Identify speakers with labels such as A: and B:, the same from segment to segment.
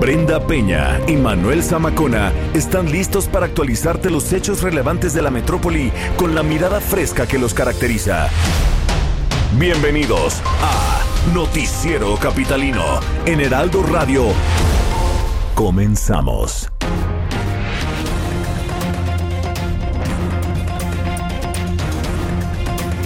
A: Brenda Peña y Manuel Zamacona están listos para actualizarte los hechos relevantes de la metrópoli con la mirada fresca que los caracteriza. Bienvenidos a Noticiero Capitalino en Heraldo Radio. Comenzamos.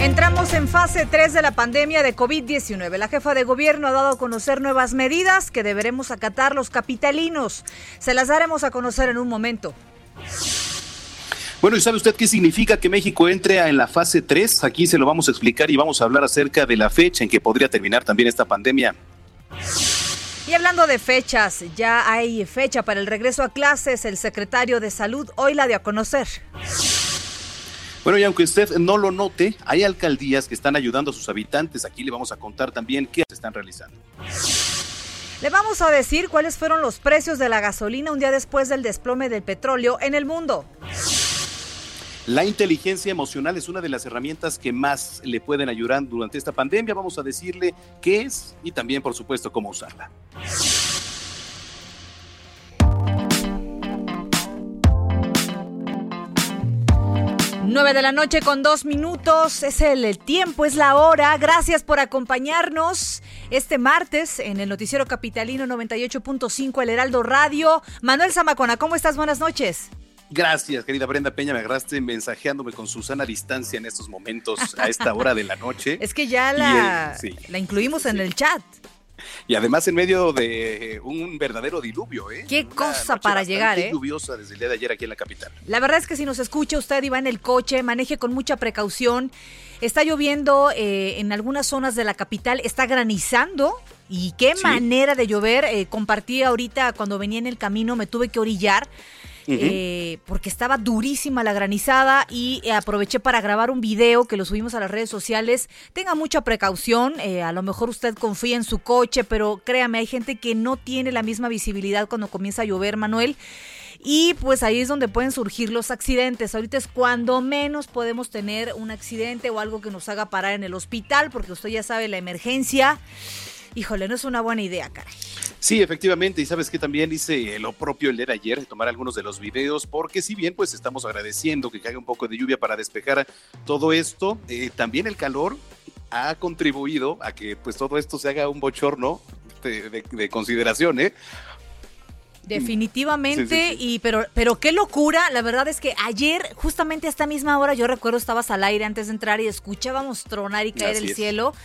B: Entramos en fase 3 de la pandemia de COVID-19. La jefa de gobierno ha dado a conocer nuevas medidas que deberemos acatar los capitalinos. Se las daremos a conocer en un momento.
C: Bueno, ¿y sabe usted qué significa que México entre en la fase 3? Aquí se lo vamos a explicar y vamos a hablar acerca de la fecha en que podría terminar también esta pandemia.
B: Y hablando de fechas, ya hay fecha para el regreso a clases. El secretario de Salud hoy la dio a conocer.
C: Bueno, y aunque usted no lo note, hay alcaldías que están ayudando a sus habitantes. Aquí le vamos a contar también qué se están realizando.
B: Le vamos a decir cuáles fueron los precios de la gasolina un día después del desplome del petróleo en el mundo.
C: La inteligencia emocional es una de las herramientas que más le pueden ayudar durante esta pandemia. Vamos a decirle qué es y también, por supuesto, cómo usarla.
B: 9 de la noche con dos minutos, es el tiempo, es la hora. Gracias por acompañarnos este martes en el Noticiero Capitalino 98.5, el Heraldo Radio. Manuel Zamacona, ¿cómo estás? Buenas noches.
C: Gracias, querida Brenda Peña. Me agarraste mensajeándome con Susana a distancia en estos momentos, a esta hora de la noche.
B: es que ya la, la incluimos en el chat.
C: Y además en medio de un verdadero diluvio, ¿eh?
B: Qué cosa para llegar, ¿eh?
C: lluviosa desde el día de ayer aquí en la capital.
B: La verdad es que si nos escucha usted y va en el coche, maneje con mucha precaución. Está lloviendo eh, en algunas zonas de la capital, está granizando. Y qué manera de llover. Eh, compartí ahorita cuando venía en el camino, me tuve que orillar eh, porque estaba durísima la granizada y eh, aproveché para grabar un video que lo subimos a las redes sociales. Tenga mucha precaución, eh, a lo mejor usted confía en su coche, pero créame, hay gente que no tiene la misma visibilidad cuando comienza a llover, Manuel. Y pues ahí es donde pueden surgir los accidentes. Ahorita es cuando menos podemos tener un accidente o algo que nos haga parar en el hospital, porque usted ya sabe la emergencia. Híjole, no es una buena idea, caray.
C: Sí, efectivamente, y sabes que también hice lo propio el de ayer, tomar algunos de los videos, porque si bien pues estamos agradeciendo que caiga un poco de lluvia para despejar todo esto, eh, también el calor ha contribuido a que pues todo esto se haga un bochorno de, consideración, ¿eh?
B: Definitivamente, y pero, pero qué locura, la verdad es que ayer, justamente a esta misma hora, yo recuerdo estabas al aire antes de entrar y escuchábamos tronar y caer el cielo.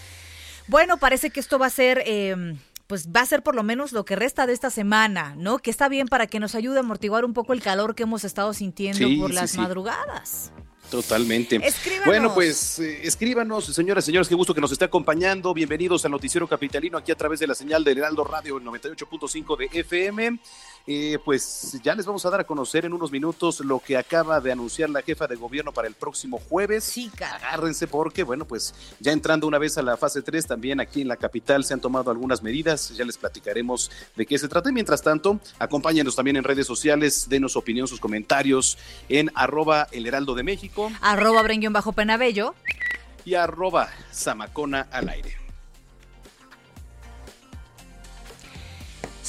B: Bueno, parece que esto va a ser eh, pues va a ser por lo menos lo que resta de esta semana, ¿no? Que está bien para que nos ayude a amortiguar un poco el calor que hemos estado sintiendo por las madrugadas.
C: Totalmente. Bueno, pues eh, escríbanos, señoras y señores, qué gusto que nos esté acompañando. Bienvenidos al Noticiero Capitalino aquí a través de la señal del Heraldo Radio, el 98.5 de FM. Eh, pues ya les vamos a dar a conocer en unos minutos lo que acaba de anunciar la jefa de gobierno para el próximo jueves.
B: Sí,
C: Agárrense porque, bueno, pues ya entrando una vez a la fase 3, también aquí en la capital se han tomado algunas medidas. Ya les platicaremos de qué se trata. Y mientras tanto, acompáñenos también en redes sociales, denos su opinión, sus comentarios en arroba el heraldo de México.
B: Arroba bajo penabello.
C: Y arroba zamacona al aire.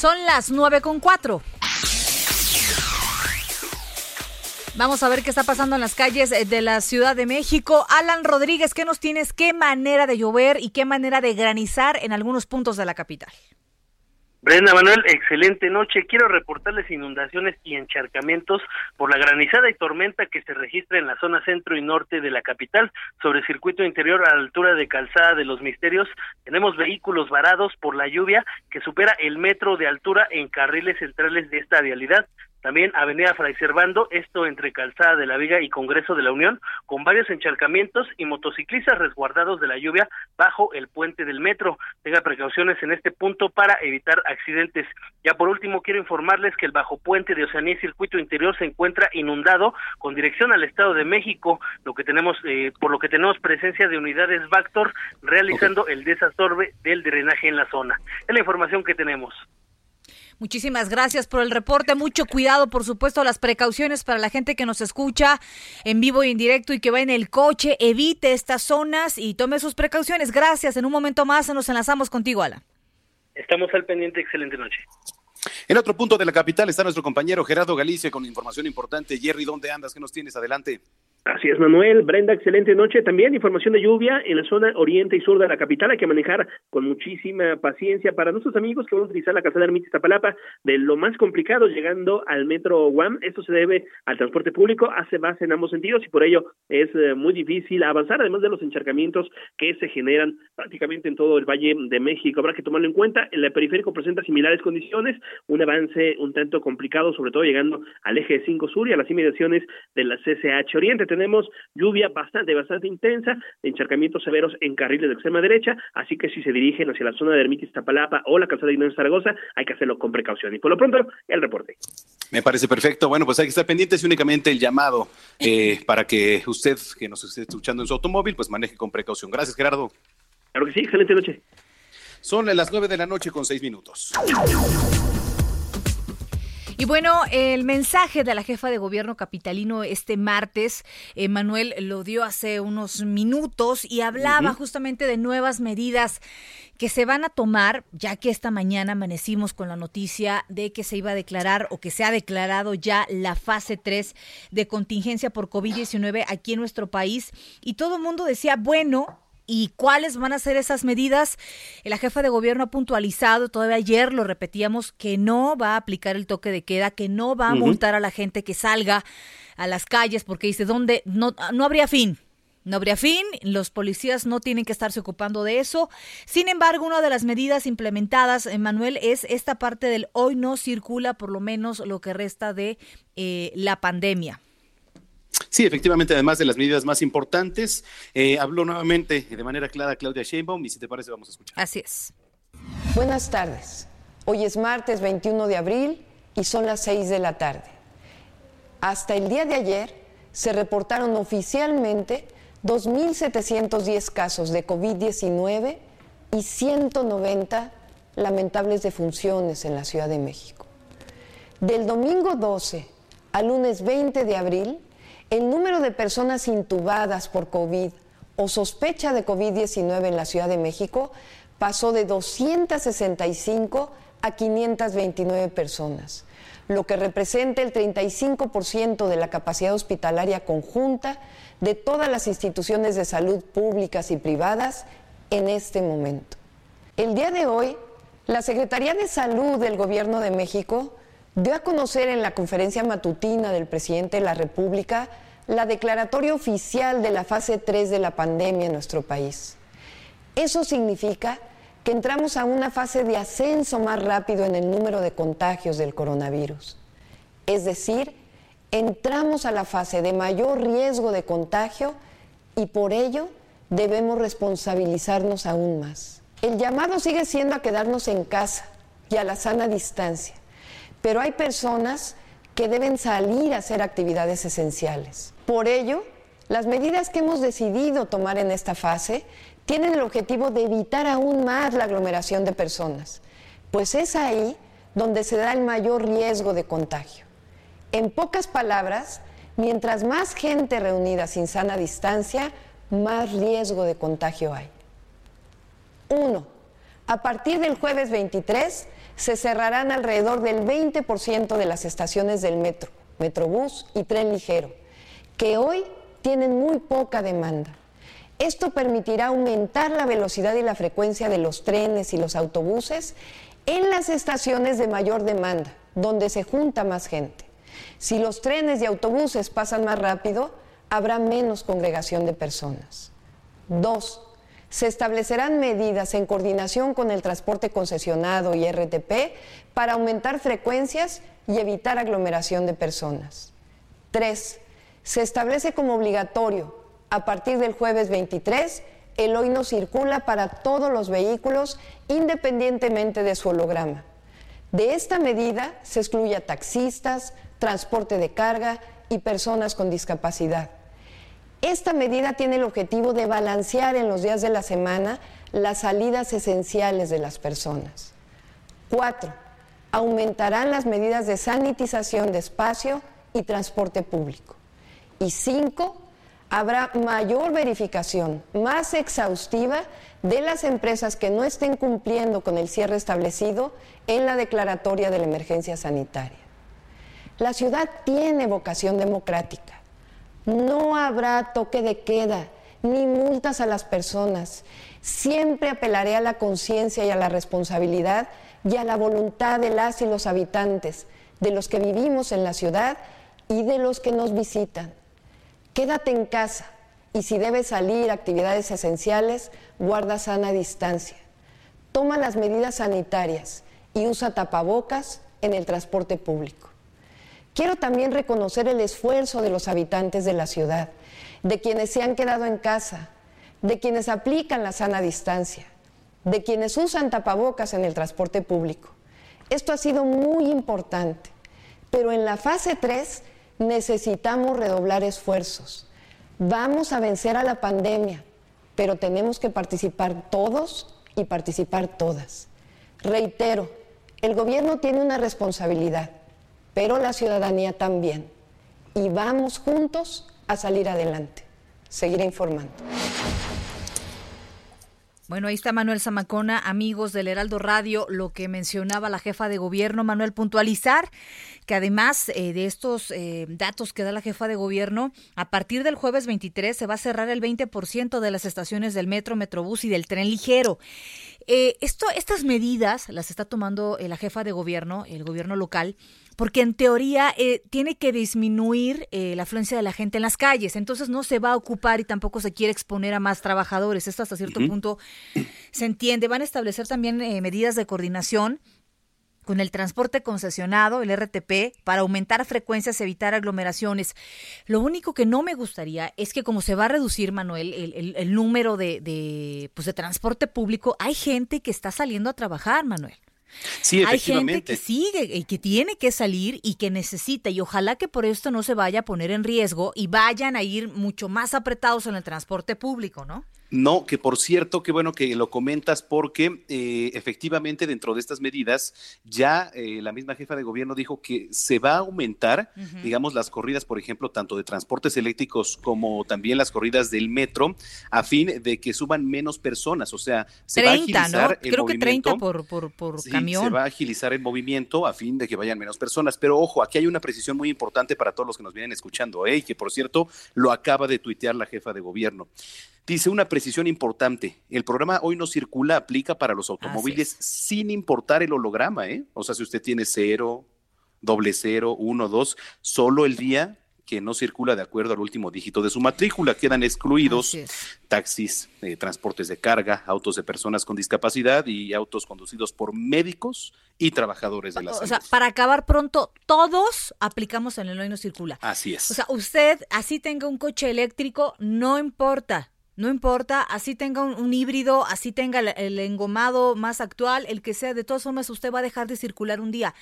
B: Son las 9 con 4. Vamos a ver qué está pasando en las calles eh, de la Ciudad de México. Alan Rodríguez, ¿qué nos tienes? ¿Qué manera de llover y qué manera de granizar en algunos puntos de la capital?
D: Brenda Manuel, excelente noche. Quiero reportarles inundaciones y encharcamientos por la granizada y tormenta que se registra en la zona centro y norte de la capital. Sobre circuito interior a altura de Calzada de los Misterios, tenemos vehículos varados por la lluvia que supera el metro de altura en carriles centrales de esta vialidad. También Avenida Fray Servando, esto entre Calzada de la Viga y Congreso de la Unión, con varios encharcamientos y motociclistas resguardados de la lluvia bajo el puente del metro. Tenga precauciones en este punto para evitar accidentes. Ya por último, quiero informarles que el bajo puente de Oceanía y Circuito Interior se encuentra inundado con dirección al Estado de México, lo que tenemos, eh, por lo que tenemos presencia de unidades Bactor realizando el desasorbe del drenaje en la zona. Es la información que tenemos.
B: Muchísimas gracias por el reporte. Mucho cuidado, por supuesto, las precauciones para la gente que nos escucha en vivo y en directo y que va en el coche. Evite estas zonas y tome sus precauciones. Gracias. En un momento más nos enlazamos contigo, Ala.
D: Estamos al pendiente. Excelente noche.
C: En otro punto de la capital está nuestro compañero Gerardo Galicia con información importante. Jerry, ¿dónde andas? ¿Qué nos tienes? Adelante.
E: Así es, Manuel. Brenda, excelente noche. También información de lluvia en la zona oriente y sur de la capital. Hay que manejar con muchísima paciencia para nuestros amigos que van a utilizar la calzada Ermita Iztapalapa de lo más complicado llegando al metro UAM. Esto se debe al transporte público, hace base en ambos sentidos y por ello es eh, muy difícil avanzar, además de los encharcamientos que se generan prácticamente en todo el Valle de México. Habrá que tomarlo en cuenta. El periférico presenta similares condiciones, un avance un tanto complicado, sobre todo llegando al eje 5 sur y a las inmediaciones de la CCH Oriente tenemos lluvia bastante, bastante intensa, encharcamientos severos en carriles de extrema derecha, así que si se dirigen hacia la zona de Ermitis Tapalapa o la calzada de Ignacio Zaragoza, hay que hacerlo con precaución. Y por lo pronto, el reporte.
C: Me parece perfecto. Bueno, pues hay que estar pendientes y únicamente el llamado eh, para que usted, que nos esté escuchando en su automóvil, pues maneje con precaución. Gracias, Gerardo.
E: Claro que sí, excelente noche.
C: Son las nueve de la noche con seis minutos.
B: Y bueno, el mensaje de la jefa de gobierno capitalino este martes, Manuel lo dio hace unos minutos y hablaba justamente de nuevas medidas que se van a tomar, ya que esta mañana amanecimos con la noticia de que se iba a declarar o que se ha declarado ya la fase 3 de contingencia por COVID-19 aquí en nuestro país. Y todo el mundo decía, bueno, ¿Y cuáles van a ser esas medidas? La jefa de gobierno ha puntualizado, todavía ayer lo repetíamos, que no va a aplicar el toque de queda, que no va a multar a la gente que salga a las calles, porque dice, ¿dónde? No, no habría fin. No habría fin, los policías no tienen que estarse ocupando de eso. Sin embargo, una de las medidas implementadas, Manuel, es esta parte del hoy no circula por lo menos lo que resta de eh, la pandemia.
C: Sí, efectivamente, además de las medidas más importantes, eh, habló nuevamente de manera clara Claudia Sheinbaum y si te parece vamos a escuchar.
B: Así es.
F: Buenas tardes. Hoy es martes 21 de abril y son las 6 de la tarde. Hasta el día de ayer se reportaron oficialmente 2.710 casos de COVID-19 y 190 lamentables defunciones en la Ciudad de México. Del domingo 12 al lunes 20 de abril, el número de personas intubadas por COVID o sospecha de COVID-19 en la Ciudad de México pasó de 265 a 529 personas, lo que representa el 35% de la capacidad hospitalaria conjunta de todas las instituciones de salud públicas y privadas en este momento. El día de hoy, la Secretaría de Salud del Gobierno de México dio a conocer en la conferencia matutina del presidente de la República la declaratoria oficial de la fase 3 de la pandemia en nuestro país. Eso significa que entramos a una fase de ascenso más rápido en el número de contagios del coronavirus. Es decir, entramos a la fase de mayor riesgo de contagio y por ello debemos responsabilizarnos aún más. El llamado sigue siendo a quedarnos en casa y a la sana distancia, pero hay personas que deben salir a hacer actividades esenciales. Por ello, las medidas que hemos decidido tomar en esta fase tienen el objetivo de evitar aún más la aglomeración de personas, pues es ahí donde se da el mayor riesgo de contagio. En pocas palabras, mientras más gente reunida sin sana distancia, más riesgo de contagio hay. Uno, a partir del jueves 23 se cerrarán alrededor del 20% de las estaciones del metro, metrobús y tren ligero, que hoy tienen muy poca demanda. Esto permitirá aumentar la velocidad y la frecuencia de los trenes y los autobuses en las estaciones de mayor demanda, donde se junta más gente. Si los trenes y autobuses pasan más rápido, habrá menos congregación de personas. Dos, se establecerán medidas en coordinación con el transporte concesionado y RTP para aumentar frecuencias y evitar aglomeración de personas. 3. Se establece como obligatorio, a partir del jueves 23, el hoy no circula para todos los vehículos independientemente de su holograma. De esta medida se excluye a taxistas, transporte de carga y personas con discapacidad. Esta medida tiene el objetivo de balancear en los días de la semana las salidas esenciales de las personas. 4. Aumentarán las medidas de sanitización de espacio y transporte público. Y 5 habrá mayor verificación, más exhaustiva de las empresas que no estén cumpliendo con el cierre establecido en la declaratoria de la emergencia sanitaria. La ciudad tiene vocación democrática. No habrá toque de queda ni multas a las personas. Siempre apelaré a la conciencia y a la responsabilidad y a la voluntad de las y los habitantes, de los que vivimos en la ciudad y de los que nos visitan. Quédate en casa y si debes salir a actividades esenciales, guarda sana distancia. Toma las medidas sanitarias y usa tapabocas en el transporte público. Quiero también reconocer el esfuerzo de los habitantes de la ciudad, de quienes se han quedado en casa, de quienes aplican la sana distancia, de quienes usan tapabocas en el transporte público. Esto ha sido muy importante, pero en la fase 3 necesitamos redoblar esfuerzos. Vamos a vencer a la pandemia, pero tenemos que participar todos y participar todas. Reitero, el gobierno tiene una responsabilidad, pero la ciudadanía también. Y vamos juntos a salir adelante. Seguiré informando.
B: Bueno, ahí está Manuel Zamacona, amigos del Heraldo Radio, lo que mencionaba la jefa de gobierno, Manuel, puntualizar que además eh, de estos eh, datos que da la jefa de gobierno, a partir del jueves 23 se va a cerrar el 20% de las estaciones del metro, metrobús y del tren ligero. Eh, esto, estas medidas las está tomando la jefa de gobierno, el gobierno local, porque en teoría eh, tiene que disminuir eh, la afluencia de la gente en las calles, entonces no se va a ocupar y tampoco se quiere exponer a más trabajadores. Esto hasta cierto punto se entiende. Van a establecer también eh, medidas de coordinación con el transporte concesionado, el RTP, para aumentar frecuencias, evitar aglomeraciones. Lo único que no me gustaría es que como se va a reducir, Manuel, el, número de, de, pues de transporte público, hay gente que está saliendo a trabajar, Manuel.
C: Sí,
B: Hay gente que sigue y que tiene que salir y que necesita y ojalá que por esto no se vaya a poner en riesgo y vayan a ir mucho más apretados en el transporte público, ¿no?
C: No, que por cierto, qué bueno que lo comentas porque eh, efectivamente dentro de estas medidas ya eh, la misma jefa de gobierno dijo que se va a aumentar, digamos, las corridas, por ejemplo, tanto de transportes eléctricos como también las corridas del metro, a fin de que suban menos personas. O sea, se va a agilizar el
B: Creo que 30 por, por, por camión.
C: Se va a agilizar el movimiento a fin de que vayan menos personas. Pero ojo, aquí hay una precisión muy importante para todos los que nos vienen escuchando, ¿eh? que por cierto lo acaba de tuitear la jefa de gobierno. Dice una precisión importante, el programa hoy no circula, aplica para los automóviles sin importar el holograma, ¿eh? O sea, si usted tiene cero, doble cero, uno, dos, solo el día que no circula de acuerdo al último dígito de su matrícula. Quedan excluidos taxis, eh, transportes de carga, autos de personas con discapacidad y autos conducidos por médicos y trabajadores de la salud.
B: O sea, para acabar pronto, todos aplicamos en el hoy no circula.
C: Así es.
B: O sea, usted así tenga un coche eléctrico, no importa. No importa, así tenga un, híbrido, así tenga el, engomado más actual, el que sea, de todas formas usted va a dejar de circular un día.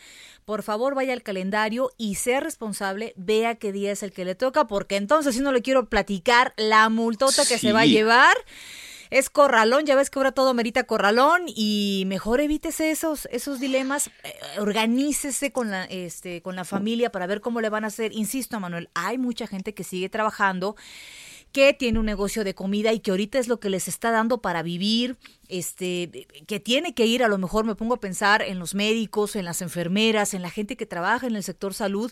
B: Por favor, vaya al calendario y sea responsable, vea qué día es el que le toca, porque entonces si no le quiero platicar la multota que se va a llevar. Es corralón, ya ves que ahora todo merita corralón y mejor evítese esos, esos dilemas, eh, organícese con la, este, con la familia para ver cómo le van a hacer. Insisto, Manuel, hay mucha gente que sigue trabajando que tiene un negocio de comida y que ahorita es lo que les está dando para vivir, este, que tiene que ir, a lo mejor me pongo a pensar en los médicos, en las enfermeras, en la gente que trabaja en el sector salud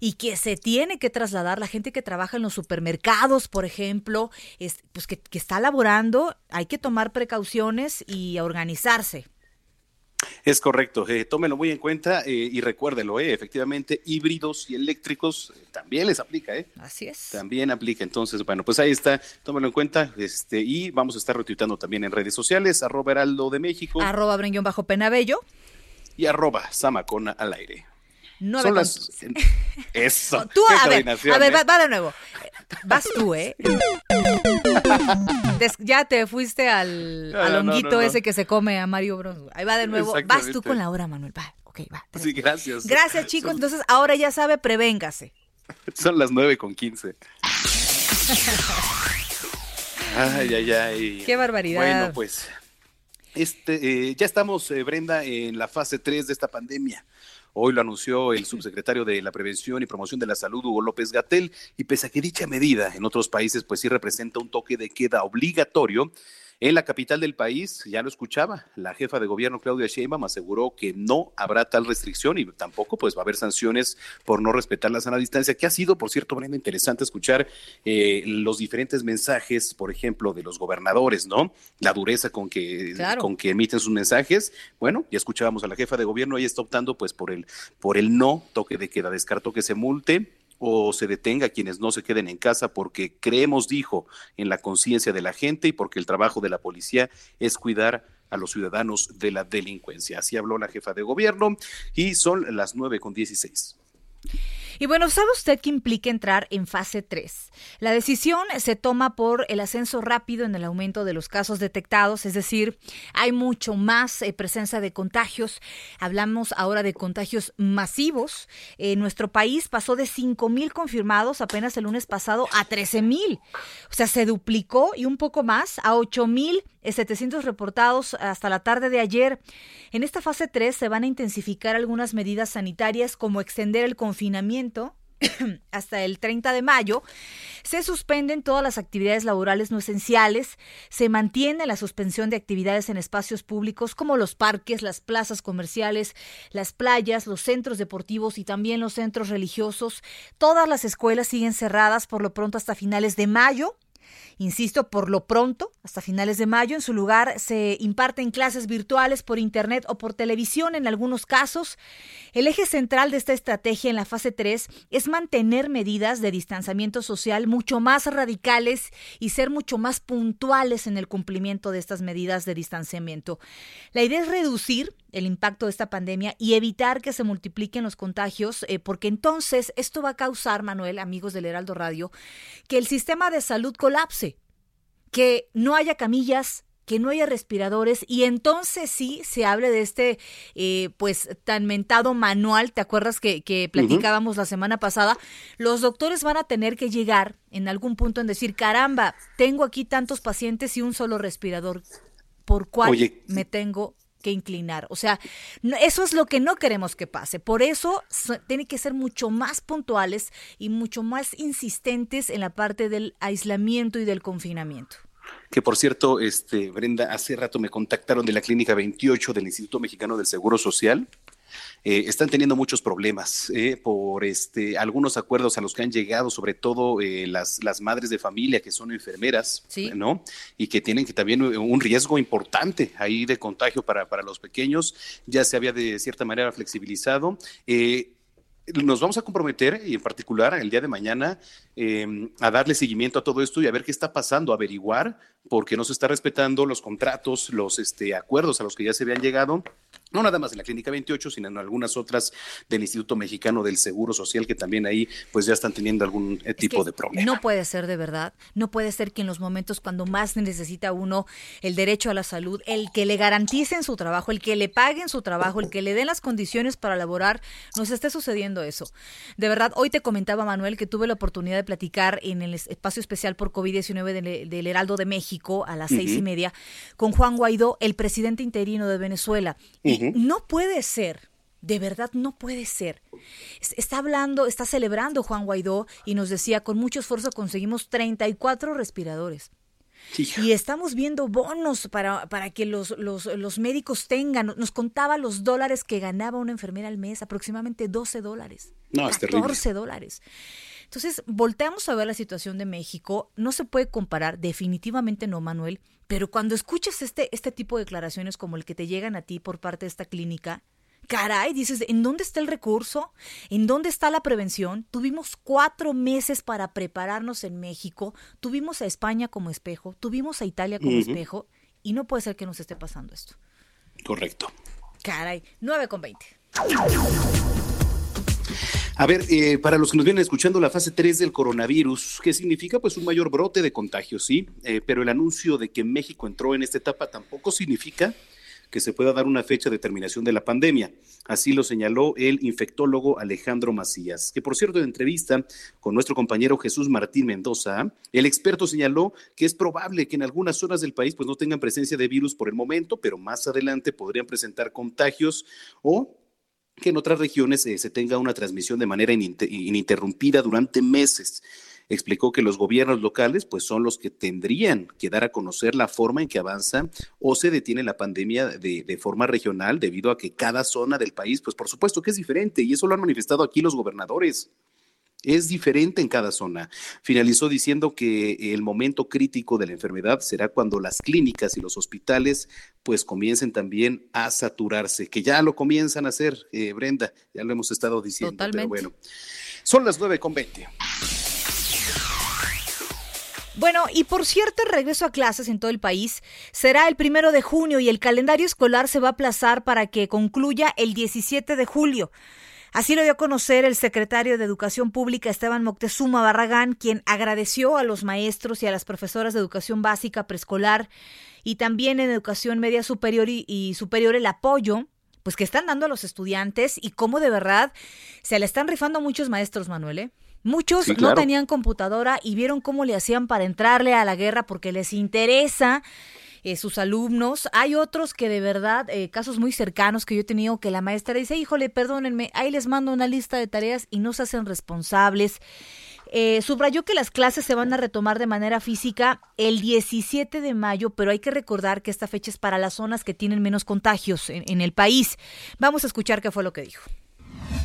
B: y que se tiene que trasladar, la gente que trabaja en los supermercados, por ejemplo, es, pues que, que está laborando, hay que tomar precauciones y organizarse.
C: Es correcto, eh, tómelo muy en cuenta eh, y recuérdelo, eh, efectivamente, híbridos y eléctricos eh, también les aplica, ¿eh?
B: Así es.
C: También aplica, entonces, bueno, pues ahí está, tómelo en cuenta, este, y vamos a estar retuitando también en redes sociales, arroba heraldo de México.
B: Arroba bajo penabello.
C: Y arroba samacona al aire.
B: Son
C: las... Eso.
B: Tú, a ver, a ver, va, de nuevo. Vas tú, ¿eh? ya te fuiste al, honguito ese que se come a Mario Bros. Ahí va de nuevo. Vas tú con la hora, Manuel. Va, ok, va.
C: Sí, gracias.
B: Gracias, chicos. Entonces, ahora ya sabe, prevéngase.
C: Son las nueve con quince. ay, ay, ay.
B: Qué barbaridad.
C: Bueno, pues este, eh, ya estamos, eh, Brenda, en la fase 3 de esta pandemia. Hoy lo anunció el subsecretario de la Prevención y Promoción de la Salud, Hugo López Gatel, y pese a que dicha medida en otros países pues sí representa un toque de queda obligatorio, en la capital del país, ya lo escuchaba, la jefa de gobierno Claudia Sheinbaum aseguró que no habrá tal restricción y tampoco pues va a haber sanciones por no respetar la sana distancia, que ha sido, por cierto, Brenda, interesante escuchar eh, los diferentes mensajes, por ejemplo, de los gobernadores, ¿no? La dureza con que, con que emiten sus mensajes. Bueno, ya escuchábamos a la jefa de gobierno, ella está optando pues por el, por el no toque de queda, descartó que se multe o se detenga a quienes no se queden en casa porque creemos, dijo, en la conciencia de la gente y porque el trabajo de la policía es cuidar a los ciudadanos de la delincuencia. Así habló la jefa de gobierno y son las nueve con dieciséis.
B: Y bueno, ¿sabe usted qué implica entrar en fase 3? La decisión se toma por el ascenso rápido en el aumento de los casos detectados, es decir, hay mucho más eh, presencia de contagios. Hablamos ahora de contagios masivos. En nuestro país pasó de 5 mil confirmados apenas el lunes pasado a 13 mil. O sea, se duplicó y un poco más a 8 mil 700 reportados hasta la tarde de ayer. En esta fase 3 se van a intensificar algunas medidas sanitarias como extender el confinamiento hasta el 30 de mayo, se suspenden todas las actividades laborales no esenciales, se mantiene la suspensión de actividades en espacios públicos como los parques, las plazas comerciales, las playas, los centros deportivos y también los centros religiosos. Todas las escuelas siguen cerradas por lo pronto hasta finales de mayo. Insisto, por lo pronto, hasta finales de mayo, en su lugar se imparten clases virtuales por Internet o por televisión en algunos casos. El eje central de esta estrategia en la fase 3 es mantener medidas de distanciamiento social mucho más radicales y ser mucho más puntuales en el cumplimiento de estas medidas de distanciamiento. La idea es reducir el impacto de esta pandemia y evitar que se multipliquen los contagios, eh, porque entonces esto va a causar, Manuel, amigos del Heraldo Radio, que el sistema de salud colapse, que no haya camillas, que no haya respiradores y entonces sí se hable de este eh, pues tan mentado manual, ¿te acuerdas que, que platicábamos la semana pasada? Los doctores van a tener que llegar en algún punto en decir, caramba, tengo aquí tantos pacientes y un solo respirador, ¿por cuál me tengo que inclinar. O sea, eso es lo que no queremos que pase. Por eso tiene que ser mucho más puntuales y mucho más insistentes en la parte del aislamiento y del confinamiento.
C: Que por cierto, este Brenda, hace rato me contactaron de la clínica 28 del Instituto Mexicano del Seguro Social eh, están teniendo muchos problemas eh, por este, algunos acuerdos a los que han llegado, sobre todo eh, las, las madres de familia que son enfermeras, ¿no? Y que tienen que también un riesgo importante ahí de contagio para, para los pequeños. Ya se había de cierta manera flexibilizado nos vamos a comprometer, y en particular el día de mañana, em, a darle seguimiento a todo esto y a ver qué está pasando, averiguar por qué no se está respetando los contratos, los este, acuerdos a los que ya se habían llegado no nada más en la Clínica 28, sino en algunas otras del Instituto Mexicano del Seguro Social que también ahí pues ya están teniendo algún eh, tipo de problema.
B: No puede ser de verdad, no puede ser que en los momentos cuando más necesita uno el derecho a la salud, el que le garanticen su trabajo, el que le paguen su trabajo, el que le den las condiciones para laborar, nos esté sucediendo eso. De verdad, hoy te comentaba Manuel que tuve la oportunidad de platicar en el espacio especial por COVID-19 del, Heraldo de México a las seis y media con Juan Guaidó, el presidente interino de Venezuela. No puede ser. De verdad no puede ser. Está hablando, está celebrando Juan Guaidó y nos decía, con mucho esfuerzo conseguimos 34 respiradores. Y estamos viendo bonos para, para que los, los, los, médicos tengan. Nos contaba los dólares que ganaba una enfermera al mes, aproximadamente 12 dólares.
C: No,
B: 14 dólares. Entonces, volteamos a ver la situación de México. No se puede comparar, definitivamente no, Manuel, pero cuando escuchas este, este tipo de declaraciones como el que te llegan a ti por parte de esta clínica, caray, dices, ¿en dónde está el recurso? ¿En dónde está la prevención? Tuvimos cuatro meses para prepararnos en México, tuvimos a España como espejo, tuvimos a Italia como espejo, y no puede ser que nos esté pasando esto.
C: Correcto.
B: Caray, 9 con 20.
C: A ver, eh, para los que nos vienen escuchando la fase 3 del coronavirus, ¿qué significa? Pues un mayor brote de contagios, sí, eh, pero el anuncio de que México entró en esta etapa tampoco significa que se pueda dar una fecha de terminación de la pandemia. Así lo señaló el infectólogo Alejandro Macías, que por cierto en entrevista con nuestro compañero Jesús Martín Mendoza, el experto señaló que es probable que en algunas zonas del país pues no tengan presencia de virus por el momento, pero más adelante podrían presentar contagios o que en otras regiones eh, se tenga una transmisión de manera ininterrumpida durante meses. Explicó que los gobiernos locales pues son los que tendrían que dar a conocer la forma en que avanza o se detiene la pandemia de, de, forma regional debido a que cada zona del país pues por supuesto que es diferente y eso lo han manifestado aquí los gobernadores es diferente en cada zona. Finalizó diciendo que el momento crítico de la enfermedad será cuando las clínicas y los hospitales pues comiencen también a saturarse, que ya lo comienzan a hacer, eh, Brenda, ya lo hemos estado diciendo, pero bueno. Son las nueve con veinte.
B: Bueno, y por cierto, el regreso a clases en todo el país será el primero de junio y el calendario escolar se va a aplazar para que concluya el 17 de julio. Así lo dio a conocer el secretario de Educación Pública Esteban Moctezuma Barragán, quien agradeció a los maestros y a las profesoras de educación básica preescolar y también en educación media superior y, superior el apoyo pues que están dando a los estudiantes y cómo de verdad se le están rifando a muchos maestros, Manuel, ¿eh? Muchos no tenían computadora y vieron cómo le hacían para entrarle a la guerra porque les interesa eh, sus alumnos. Hay otros que de verdad, eh, casos muy cercanos que yo he tenido, que la maestra dice, híjole, perdónenme, ahí les mando una lista de tareas y no se hacen responsables. Eh, subrayó que las clases se van a retomar de manera física el 17 de mayo, pero hay que recordar que esta fecha es para las zonas que tienen menos contagios en, el país. Vamos a escuchar qué fue lo que dijo.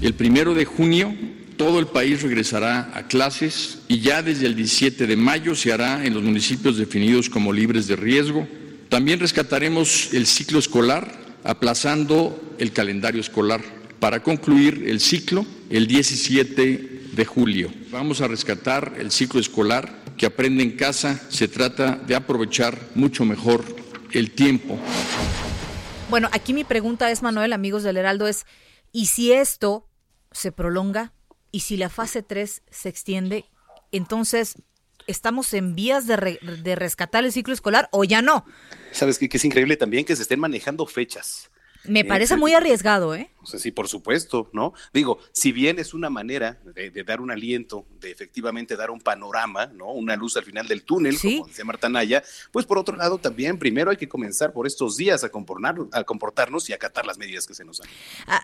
G: El primero de junio todo el país regresará a clases y ya desde el 17 de mayo se hará en los municipios definidos como libres de riesgo también rescataremos el ciclo escolar, aplazando el calendario escolar para concluir el ciclo el 17 de julio. Vamos a rescatar el ciclo escolar que aprende en casa. Se trata de aprovechar mucho mejor el tiempo.
B: Bueno, aquí mi pregunta es, Manuel, amigos del Heraldo, es, ¿y si esto se prolonga? ¿Y si la fase 3 se extiende? Entonces, ¿estamos en vías de, de rescatar el ciclo escolar o ya no?
C: ¿Sabes? Que es increíble también que se estén manejando fechas.
B: Me eh, parece muy arriesgado, ¿eh?
C: O sea, sí, por supuesto, ¿no? Digo, si bien es una manera de, dar un aliento, de efectivamente dar un panorama, ¿no? Una luz al final del túnel, como decía Marta Naya, pues por otro lado también, primero hay que comenzar por estos días a, a comportarnos y acatar las medidas que se nos dan.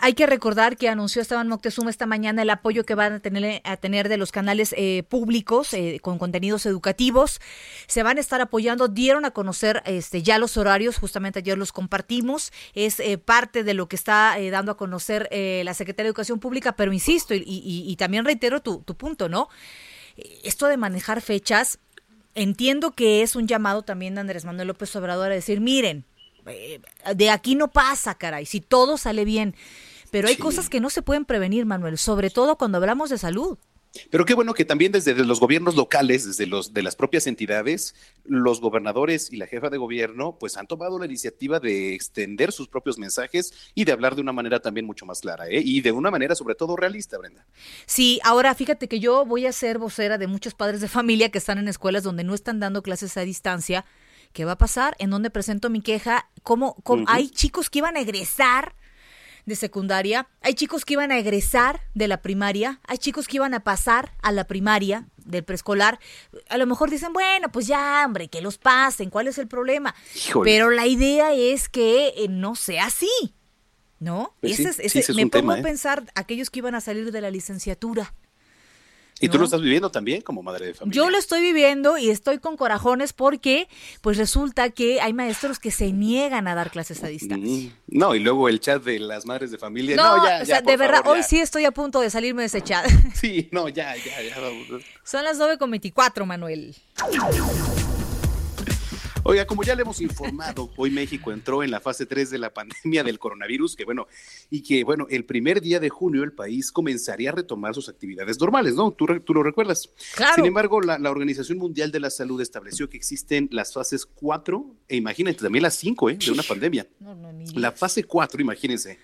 B: Hay que recordar que anunció Esteban Moctezuma esta mañana el apoyo que van a tener, a tener de los canales eh, públicos eh, con contenidos educativos. Se van a estar apoyando, dieron a conocer este, ya los horarios, justamente ayer los compartimos. Es eh, parte de lo que está dando a conocer conocer eh, la Secretaría de Educación Pública, pero insisto, y, también reitero tu, punto, ¿no? Esto de manejar fechas, entiendo que es un llamado también de Andrés Manuel López Obrador a decir, miren, eh, de aquí no pasa, caray, si todo sale bien. Pero hay cosas que no se pueden prevenir, Manuel, sobre todo cuando hablamos de salud.
C: Pero qué bueno que también desde los gobiernos locales, desde los de las propias entidades, los gobernadores y la jefa de gobierno, pues han tomado la iniciativa de extender sus propios mensajes y de hablar de una manera también mucho más clara, ¿eh? y de una manera sobre todo realista, Brenda.
B: Sí, ahora fíjate que yo voy a ser vocera de muchos padres de familia que están en escuelas donde no están dando clases a distancia. ¿Qué va a pasar? ¿En dónde presento mi queja? ¿Cómo, cómo hay chicos que iban a egresar? De secundaria, hay chicos que iban a egresar de la primaria, hay chicos que iban a pasar a la primaria del preescolar. A lo mejor dicen, bueno, pues ya, hombre, que los pasen, ¿cuál es el problema? Pero la idea es que eh, no sea así, ¿no? Pues ese, me pongo a ¿eh? pensar aquellos que iban a salir de la licenciatura.
C: ¿Y tú lo estás viviendo también como madre de familia?
B: Yo lo estoy viviendo y estoy con corajones porque pues resulta que hay maestros que se niegan a dar clases a distancia.
C: No, y luego el chat de las madres de familia. No, ya,
B: o sea, de verdad, hoy sí estoy a punto de salirme de ese chat.
C: Sí, no, ya, ya, ya.
B: Son las 9.24, Manuel.
C: Oiga, como ya le hemos informado, hoy México entró en la fase 3 de la pandemia del coronavirus, que bueno, y que bueno, el primer día de junio el país comenzaría a retomar sus actividades normales, ¿no? Tú, tú lo recuerdas.
B: Claro.
C: Sin embargo, la, Organización Mundial de la Salud estableció que existen las fases 4 e imagínate también las 5 ¿eh? de una pandemia. la fase 4, imagínense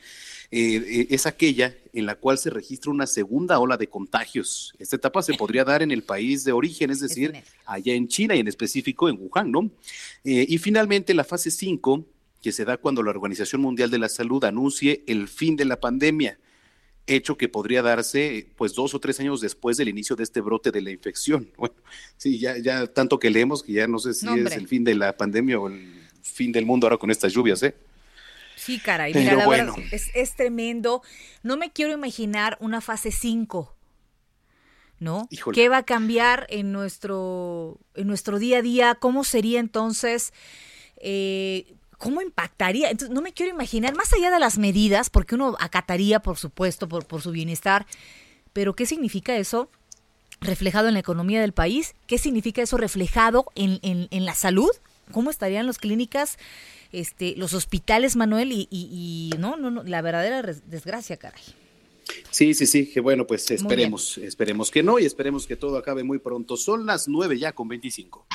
C: eh, es aquella en la cual se registra una segunda ola de contagios. Esta etapa se podría dar en el país de origen, es decir, allá en China y en específico en Wuhan, ¿no? Eh, y finalmente la fase 5, que se da cuando la Organización Mundial de la Salud anuncie el fin de la pandemia hecho que podría darse pues dos o tres años después del inicio de este brote de la infección. Bueno, sí, ya, ya tanto que leemos que ya no sé si es el fin de la pandemia o el fin del mundo ahora con estas lluvias, ¿eh?
B: Sí, caray, mira, la verdad es, es, tremendo. No me quiero imaginar una fase 5, ¿no? ¿Qué va a cambiar en nuestro, en nuestro día a día? ¿Cómo sería entonces? Eh, ¿Cómo impactaría? Entonces, no me quiero imaginar, más allá de las medidas, porque uno acataría, por supuesto, por, por su bienestar, pero ¿qué significa eso reflejado en la economía del país? ¿Qué significa eso reflejado en, en, la salud? ¿Cómo estarían las clínicas, este, los hospitales, Manuel? Y, y, no, no, no, la verdadera desgracia, caray.
C: Sí, sí, sí, que bueno, pues esperemos, esperemos que no y esperemos que todo acabe muy pronto. Son las nueve ya con veinticinco.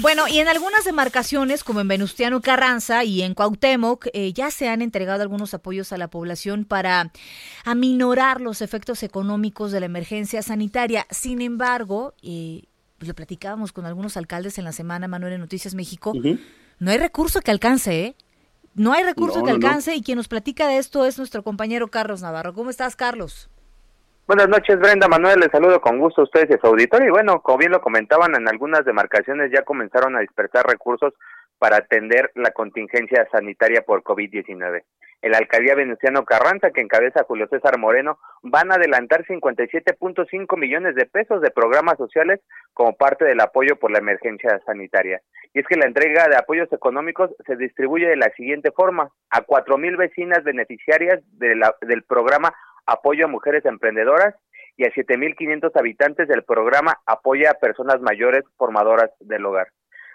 B: Bueno, y en algunas demarcaciones, como en Venustiano Carranza y en Cuauhtémoc, eh, ya se han entregado algunos apoyos a la población para aminorar los efectos económicos de la emergencia sanitaria. Sin embargo, eh, pues lo platicábamos con algunos alcaldes en la semana, Manuel, en Noticias México, no hay recurso que alcance, ¿eh? No hay recurso que alcance y quien nos platica de esto es nuestro compañero Carlos Navarro. ¿Cómo estás, Carlos?
H: Buenas noches, Brenda Manuel. Les saludo con gusto a ustedes y a su auditorio. Y bueno, como bien lo comentaban, en algunas demarcaciones ya comenzaron a dispersar recursos para atender la contingencia sanitaria por COVID-19. En la alcaldía Venustiano Carranza, que encabeza Julio César Moreno, van a adelantar 57.5 millones de pesos de programas sociales como parte del apoyo por la emergencia sanitaria. Y es que la entrega de apoyos económicos se distribuye de la siguiente forma: a cuatro mil vecinas beneficiarias del programa Apoyo a Mujeres Emprendedoras y a 7.500 habitantes del programa Apoya a Personas Mayores Formadoras del Hogar.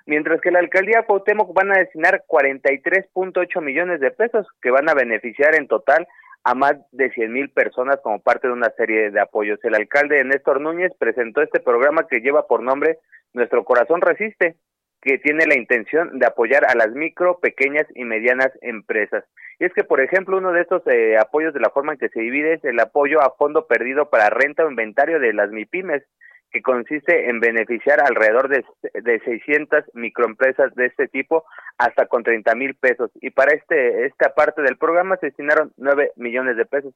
H: Mientras que la alcaldía Cuauhtémoc van a destinar 43.8 millones de pesos que van a beneficiar en total a más de 100 mil personas como parte de una serie de apoyos. El alcalde Néstor Núñez presentó este programa que lleva por nombre Nuestro Corazón Resiste, que tiene la intención de apoyar a las micro, pequeñas y medianas empresas. Y es que, por ejemplo, uno de estos eh, apoyos de la forma en que se divide es el apoyo a fondo perdido para renta o inventario de las MIPIMES, que consiste en beneficiar alrededor de, de 600 microempresas de este tipo hasta con 30 mil pesos. Y para este esta parte del programa se destinaron 9 millones de pesos.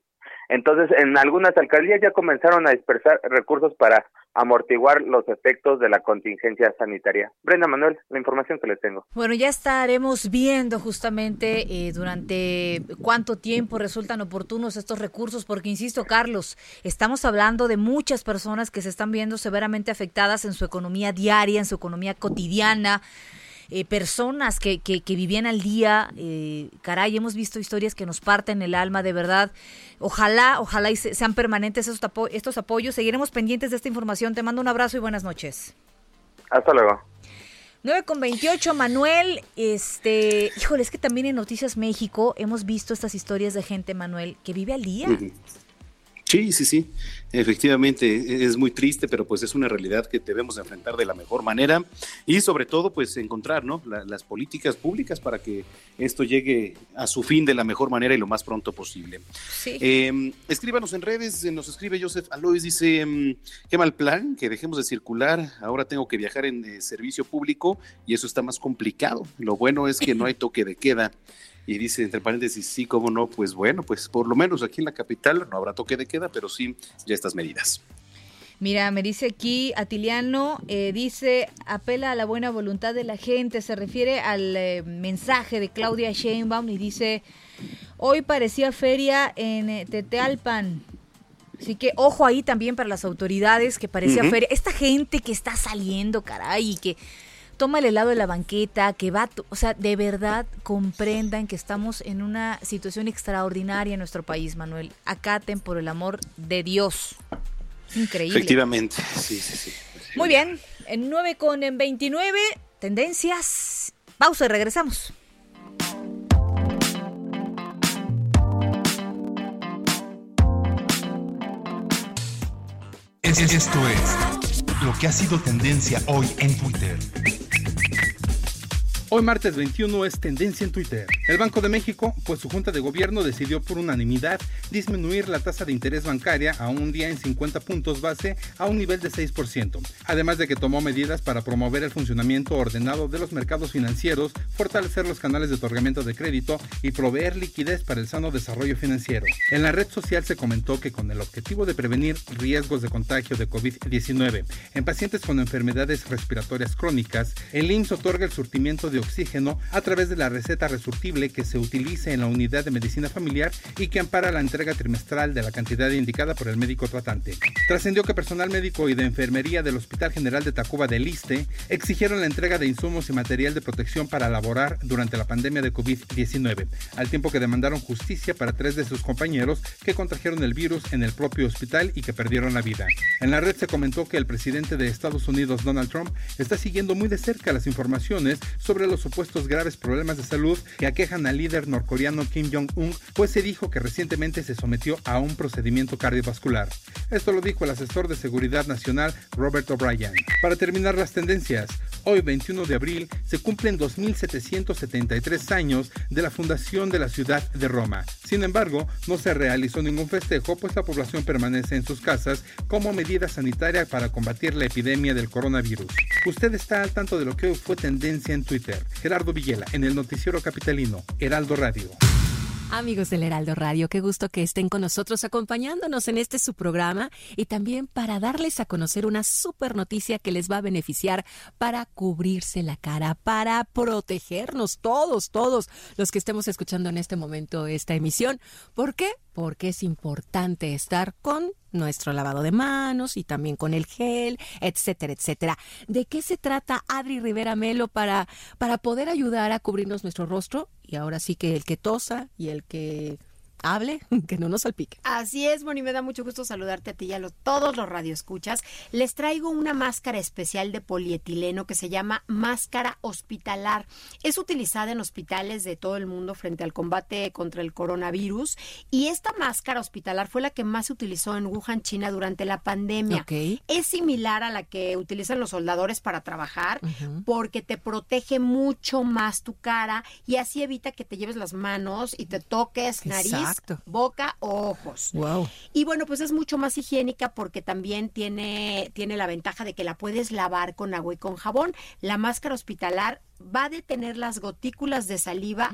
H: Entonces, en algunas alcaldías ya comenzaron a dispersar recursos para amortiguar los efectos de la contingencia sanitaria. Brenda Manuel, la información que les tengo.
B: Bueno, ya estaremos viendo justamente eh, durante cuánto tiempo resultan oportunos estos recursos, porque insisto, Carlos, estamos hablando de muchas personas que se están viendo severamente afectadas en su economía diaria, en su economía cotidiana. Eh, personas que, que, vivían al día. Eh, caray, hemos visto historias que nos parten el alma, de verdad. Ojalá, ojalá y sean permanentes estos, estos apoyos. Seguiremos pendientes de esta información. Te mando un abrazo y buenas noches.
H: Hasta luego.
B: 9 con 28, Manuel. Este, híjole, es que también en Noticias México hemos visto estas historias de gente, Manuel, que vive al día.
C: Sí, sí, sí. Efectivamente, e-, es muy triste, pero pues es una realidad que debemos enfrentar de la mejor manera y sobre todo pues encontrar ¿no? las políticas públicas para que esto llegue a su fin de la mejor manera y lo más pronto posible. Em, escríbanos en redes, nos escribe Joseph Alois, dice, em, qué mal plan, que dejemos de circular, ahora tengo que viajar en eh, servicio público y eso está más complicado. Lo bueno es que no hay toque de queda. Y dice, entre paréntesis, sí, cómo no, pues bueno, pues por lo menos aquí en la capital no habrá toque de queda, pero sí ya estas medidas.
B: Mira, me dice aquí Atiliano, eh, dice, apela a la buena voluntad de la gente, se refiere al eh, mensaje de Claudia Sheinbaum y dice, hoy parecía feria en eh, Tetealpan. Así que ojo ahí también para las autoridades que parecía feria. Esta gente que está saliendo, caray, y que toma el helado de la banqueta, que va, o sea, de verdad comprendan que estamos en una situación extraordinaria en nuestro país, Manuel. Acaten por el amor de Dios. Increíble.
C: Efectivamente, sí, sí, sí.
B: Muy bien, en 9 con en 29, tendencias. Pausa y regresamos.
I: Esto es lo que ha sido tendencia hoy en Twitter. Hoy martes 21 es tendencia en Twitter. El Banco de México, pues su Junta de Gobierno decidió por unanimidad disminuir la tasa de interés bancaria a un día en 50 puntos base a un nivel de 6%, además de que tomó medidas para promover el funcionamiento ordenado de los mercados financieros, fortalecer los canales de otorgamiento de crédito y proveer liquidez para el sano desarrollo financiero. En la red social se comentó que con el objetivo de prevenir riesgos de contagio de COVID-19 en pacientes con enfermedades respiratorias crónicas, el IMSS otorga el surtimiento de oxígeno a través de la receta resurtible que se utilice en la unidad de medicina familiar y que ampara la entrega trimestral de la cantidad indicada por el médico tratante. Trascendió que personal médico y de enfermería del Hospital General de Tacuba del Liste exigieron la entrega de insumos y material de protección para laborar durante la pandemia de COVID-19, al tiempo que demandaron justicia para tres de sus compañeros que contrajeron el virus en el propio hospital y que perdieron la vida. En la red se comentó que el presidente de Estados Unidos, Donald Trump, está siguiendo muy de cerca las informaciones sobre los supuestos graves problemas de salud que aquejan al líder norcoreano Kim Jong-un, pues se dijo que recientemente se sometió a un procedimiento cardiovascular. Esto lo dijo el asesor de seguridad nacional Robert O'Brien. Para terminar las tendencias, hoy 21 de abril se cumplen 2.773 años de la fundación de la ciudad de Roma. Sin embargo, no se realizó ningún festejo, pues la población permanece en sus casas como medida sanitaria para combatir la epidemia del coronavirus. Usted está al tanto de lo que hoy fue tendencia en Twitter. Gerardo Villela, en el Noticiero Capitalino, Heraldo Radio.
J: Amigos del Heraldo Radio, qué gusto que estén con nosotros acompañándonos en este su programa y también para darles a conocer una super noticia que les va a beneficiar para cubrirse la cara, para protegernos todos, todos los que estemos escuchando en este momento esta emisión. ¿Por qué? Porque es importante estar con nuestro lavado de manos y también con el gel, etcétera, etcétera. ¿De qué se trata Adri Rivera Melo para, para poder ayudar a cubrirnos nuestro rostro? Y ahora sí que el que tosa y el que hable, que no nos salpique.
K: Así es, Moni, me da mucho gusto saludarte a ti y a todos los radioescuchas. Les traigo una máscara especial de polietileno que se llama máscara hospitalar. Es utilizada en hospitales de todo el mundo frente al combate contra el coronavirus y esta máscara hospitalar fue la que más se utilizó en Wuhan, China durante la pandemia. Es similar a la que utilizan los soldadores para trabajar porque te protege mucho más tu cara y así evita que te lleves las manos y te toques nariz boca o ojos.
J: Wow.
K: Y bueno, pues es mucho más higiénica porque también tiene, tiene la ventaja de que la puedes lavar con agua y con jabón. La máscara hospitalar va a detener las gotículas de saliva.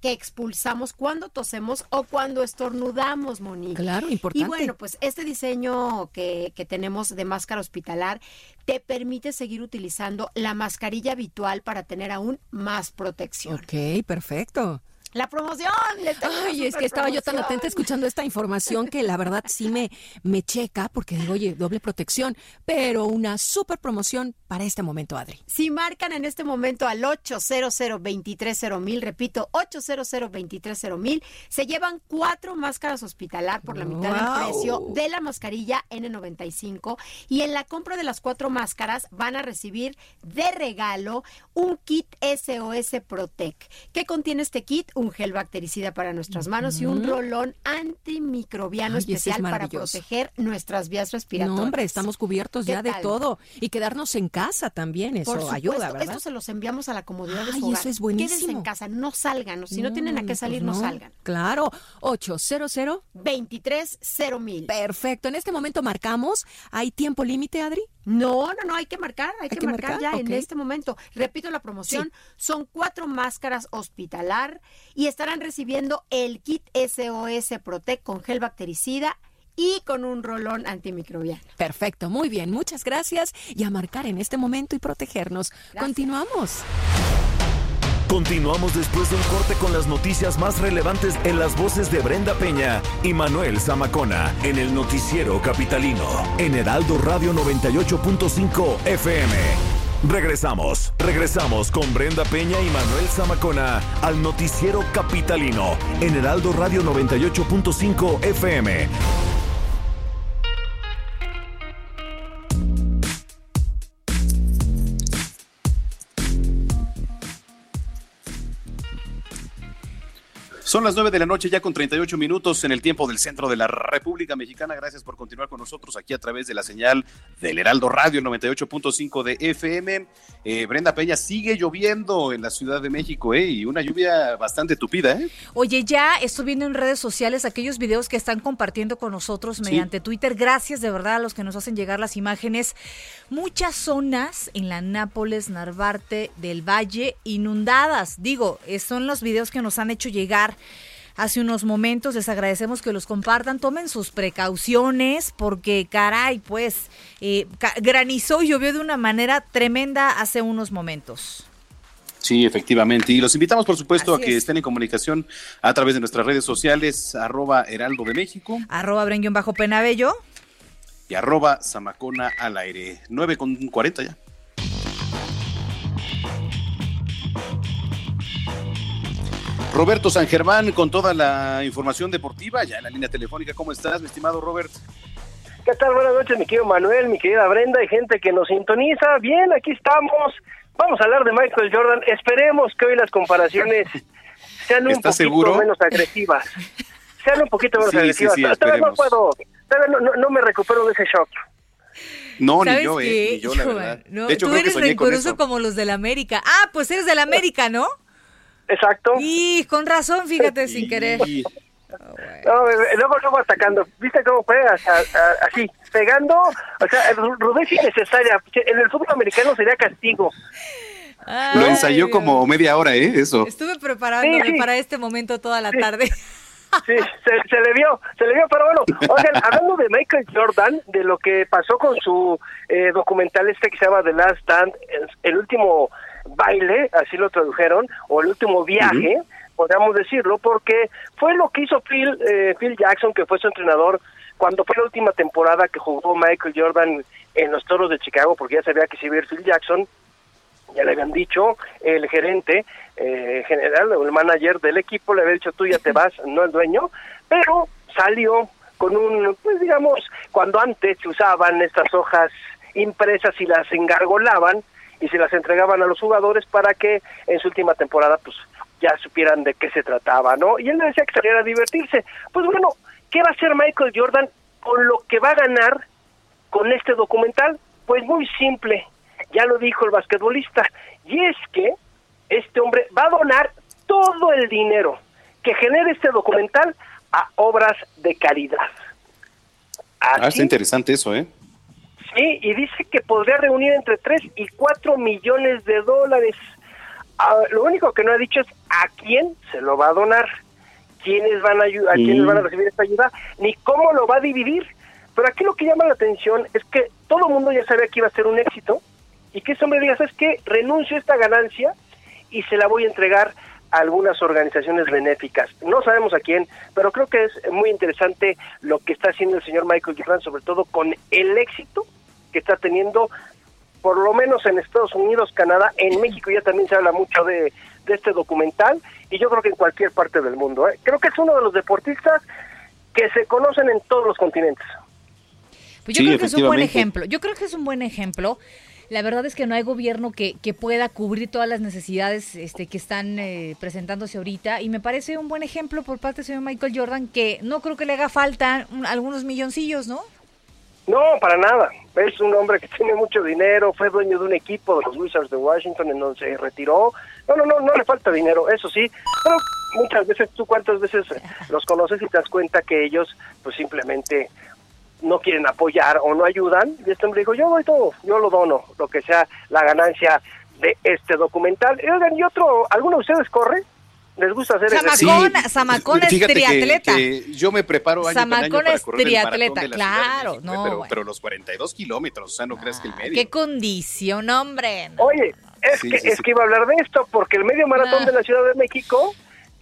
K: que expulsamos cuando tosemos o cuando estornudamos, Monique.
J: Claro, importante.
K: Y bueno, pues este diseño que, que, tenemos de máscara hospitalar te permite seguir utilizando la mascarilla habitual para tener aún más protección.
J: Ok, perfecto.
K: La promoción.
J: Ay, es que estaba yo tan atenta escuchando esta información que la verdad sí me, me checa porque digo, oye, doble protección, pero una super promoción para este momento, Adri.
K: Si marcan en este momento al 800 mil, repito, 800 mil, se llevan cuatro máscaras hospitalar por la mitad del precio de la mascarilla N95 y en la compra de las cuatro máscaras van a recibir de regalo un kit SOS Protec. ¿Qué contiene este kit? Un gel bactericida para nuestras manos y un rolón antimicrobiano especial para proteger nuestras vías respiratorias.
J: No, hombre, estamos cubiertos ya de todo. Y quedarnos en casa también, eso ayuda, ¿verdad?
K: Esto se los enviamos a la comodidad de su
J: hogar. eso es buenísimo.
K: Quédense en casa, no salgan. Si no, tienen a qué pues salir, no. salgan.
J: Claro, 800
K: mil.
J: Perfecto. En este momento marcamos. ¿Hay tiempo límite, Adri?
K: No, no, no, hay que marcar, hay, que, marcar, ya en este momento. Repito la promoción, son cuatro máscaras hospitalar y estarán recibiendo el kit SOS Protect con gel bactericida y con un rolón antimicrobiano.
J: Perfecto, muy bien, muchas gracias y a marcar en este momento y protegernos. Continuamos.
A: Continuamos después de un corte con las noticias más relevantes en las voces de Brenda Peña y Manuel Zamacona en el noticiero capitalino en Heraldo Radio 98.5 FM. Regresamos, regresamos con Brenda Peña y Manuel Zamacona al noticiero capitalino en Heraldo Radio 98.5 FM.
C: Son las 9 de la noche ya con 38 minutos en el tiempo del centro de la República Mexicana. Gracias por continuar con nosotros aquí a través de la señal del Heraldo Radio 98.5 de FM. Eh, Brenda Peña, sigue lloviendo en la Ciudad de México ¿eh? y una lluvia bastante tupida. ¿eh?
B: Oye, ya estoy viendo en redes sociales aquellos videos que están compartiendo con nosotros mediante Twitter. Gracias de verdad a los que nos hacen llegar las imágenes. Muchas zonas en la Nápoles, Narvarte del Valle inundadas. Digo, son los videos que nos han hecho llegar hace unos momentos. Les agradecemos que los compartan. Tomen sus precauciones porque, caray, pues eh, granizó y llovió de una manera tremenda hace unos momentos.
C: Sí, efectivamente. Y los invitamos, por supuesto, a que estén en comunicación a través de nuestras redes sociales, arroba Heraldo de México.
B: Arroba Bajo Penabello.
C: Y arroba Zamacona al aire. 9 con 40 ya. Roberto San Germán con toda la información deportiva, ya en la línea telefónica. ¿Cómo estás, mi estimado Robert?
L: ¿Qué tal? Buenas noches, mi querido Manuel, mi querida Brenda y gente que nos sintoniza. Bien, aquí estamos. Vamos a hablar de Michael Jordan. Esperemos que hoy las comparaciones sean un poquito menos agresivas. Sean un poquito menos agresivas. todavía no puedo, no, me recupero de ese shock.
C: No, ni yo, eh, ni yo, la verdad.
B: de hecho, tú eres rencoroso como los del América. Ah, pues eres del América, ¿no?
L: Exacto.
B: Y con razón, fíjate, sin querer.
L: No, luego, luego atacando. ¿Viste cómo fue? así, pegando. O sea, rudeza innecesaria. En el fútbol americano sería castigo.
C: Lo ensayó como media hora, ¿eh? Eso.
B: Estuve preparándome para este momento toda la tarde.
L: Sí, se, le vio, se le vio, pero bueno, oigan, hablando de Michael Jordan, de lo que pasó con su eh, documental este que se llama The Last Stand, el último baile, así lo tradujeron, o el último viaje, podríamos decirlo, porque fue lo que hizo Phil, eh, Phil Jackson, que fue su entrenador, cuando fue la última temporada que jugó Michael Jordan en los Toros de Chicago, porque ya sabía que si iba Phil Jackson, ya le habían dicho el gerente eh, general o el manager del equipo, le había dicho tú ya te vas, no el dueño, pero salió con un, pues digamos, cuando antes se usaban estas hojas impresas y las engargolaban, y se las entregaban a los jugadores para que en su última temporada pues ya supieran de qué se trataba, ¿no? Y él le decía que saliera a divertirse. Pues bueno, ¿qué va a hacer Michael Jordan con lo que va a ganar con este documental? Pues muy simple, ya lo dijo el basquetbolista, y es que este hombre va a donar todo el dinero que genere este documental a obras de caridad.
C: Ah, está interesante eso, ¿eh?
L: Sí, y dice que podría reunir entre 3 y 4 millones de dólares. Ah, lo único que no ha dicho es a quién se lo va a donar, quiénes van a ayudar, quiénes van a recibir esta ayuda, ni cómo lo va a dividir. Pero aquí lo que llama la atención es que todo el mundo ya sabía que iba a ser un éxito y que ese hombre diga, ¿sabes qué? Renuncio a esta ganancia y se la voy a entregar a algunas organizaciones benéficas. No sabemos a quién, pero creo que es muy interesante lo que está haciendo el señor Michael Jordan, sobre todo con el éxito que está teniendo, por lo menos en Estados Unidos, Canadá, en México ya también se habla mucho de, este documental y yo creo que en cualquier parte del mundo. ¿eh? Creo que es uno de los deportistas que se conocen en todos los continentes.
B: Pues yo creo que es un buen ejemplo. Yo creo que es un buen ejemplo. La verdad es que no hay gobierno que, que pueda cubrir todas las necesidades este, que están eh, presentándose ahorita y me parece un buen ejemplo por parte del señor Michael Jordan que no creo que le haga falta algunos milloncillos, ¿no?
L: No, para nada. Es un hombre que tiene mucho dinero, fue dueño de un equipo de los Wizards de Washington en donde se retiró. No, no, no, no le falta dinero, eso sí. Pero muchas veces, tú cuántas veces los conoces y te das cuenta que ellos pues simplemente no quieren apoyar o no ayudan. Y este hombre dijo, yo doy todo, yo lo dono, lo que sea la ganancia de este documental. Y oigan, y otro, ¿alguno de ustedes corre? Les gusta hacer
B: Samacón, Samacón es triatleta.
C: yo me preparo año
B: Samacón es triatleta, claro. no,
C: pero, los 42 kilómetros, o sea, no creas que el medio.
B: Qué condición, hombre.
L: Oye, es, que, es que iba a hablar de esto, porque el medio maratón ah. de la Ciudad de México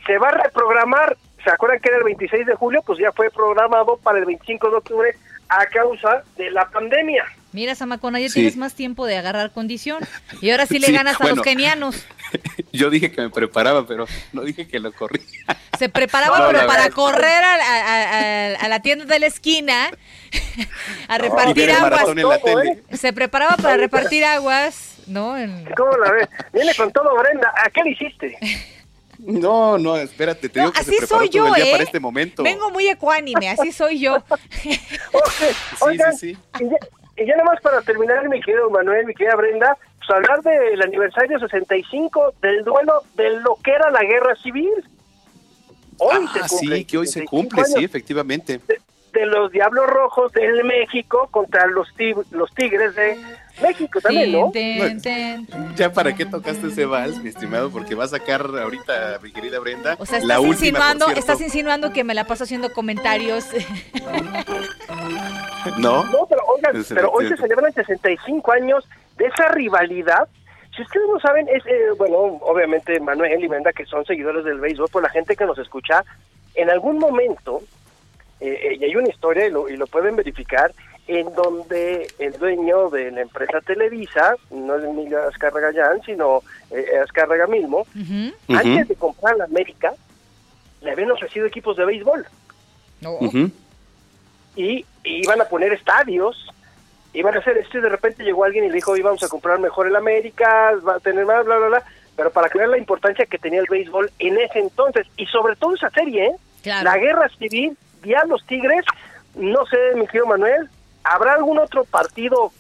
L: se va a reprogramar. ¿Se acuerdan que era el 26 de julio? Pues ya fue programado para el 25 de octubre a causa de la pandemia.
B: Mira, Samacona, ya tienes más tiempo de agarrar condición. Y ahora sí le ganas a los kenianos.
C: Yo dije que me preparaba, pero no dije que lo corría.
B: Se preparaba, pero para correr a, la tienda de la esquina a repartir aguas. Se preparaba para repartir aguas, ¿no?
L: ¿Cómo la ves? Viene con todo, Brenda. ¿A qué le hiciste?
C: No, no, espérate, te digo que
B: así se soy yo,
C: día
B: ¿eh?
C: para este momento.
B: Vengo muy ecuánime, así soy yo.
L: sí, sí, sí. Y ya, y ya nada más para terminar, mi querido Manuel, mi querida Brenda, hablar del aniversario 65 del duelo de lo que era la guerra civil.
C: Hoy ah, se cumple. Sí, que hoy se cumple, sí, efectivamente.
L: De, los Diablos Rojos del México contra los, los Tigres de México también, ¿no?
C: ya para qué tocaste ese vals, mi estimado, porque va a sacar ahorita, mi querida Brenda,
B: o sea, estás insinuando, estás insinuando que me la paso haciendo comentarios.
C: no.
L: No, pero oigan, pero hoy se celebran 65 años de esa rivalidad si ustedes no saben, es, eh, bueno, obviamente Manuel y Brenda, que son seguidores del béisbol, por la gente que nos escucha, en algún momento, eh, eh, y hay una historia y lo, y lo pueden verificar, en donde el dueño de la empresa Televisa, no es Emilio Azcárraga Gallán, sino eh, Azcárraga Milmo, antes de comprar la América, le habían ofrecido equipos de béisbol. y, iban a poner estadios, iban a hacer esto y de repente llegó alguien y le dijo, íbamos a comprar mejor el América, va a tener más, bla, bla, bla, pero para creer la importancia que tenía el béisbol en ese entonces, y sobre todo esa serie, ¿eh? la guerra civil, los Tigres, no sé, mi querido Manuel, ¿Habrá algún otro partido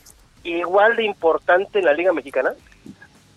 L: igual de importante en la Liga Mexicana?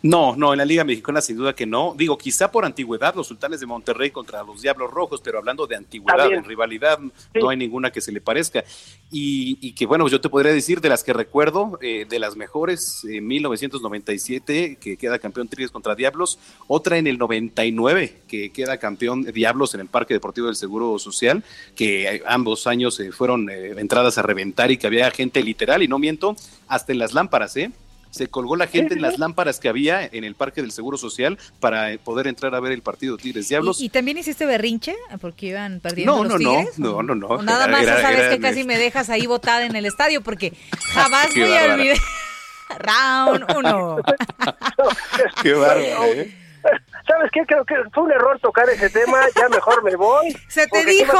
C: No, no, en la Liga Mexicana sin duda que no. Digo, quizá por antigüedad los sultanes de Monterrey contra los Diablos Rojos, pero hablando de antigüedad, en rivalidad, no hay ninguna que se le parezca. Y, que bueno, yo te podría decir de las que recuerdo, eh, de las mejores, en 1997, que queda campeón Tigres contra Diablos, otra en el 99, que queda campeón Diablos en el Parque Deportivo del Seguro Social, que eh, ambos años eh, fueron entradas a reventar y que había gente literal, y no miento, hasta en las lámparas, ¿eh? Se colgó la gente en las lámparas que había en el Parque del Seguro Social para poder entrar a ver el partido Tigres Diablos.
B: ¿Y, también hiciste berrinche? Porque iban perdiendo no, los Tigres.
C: No, no, no, no.
B: nada más sabes que casi me dejas ahí botada en el estadio porque jamás voy a olvidar. Round uno.
C: Qué bárbaro, ¿eh?
L: ¿Sabes qué? Creo que fue un error tocar ese tema, ya mejor me voy.
B: Se te dijo,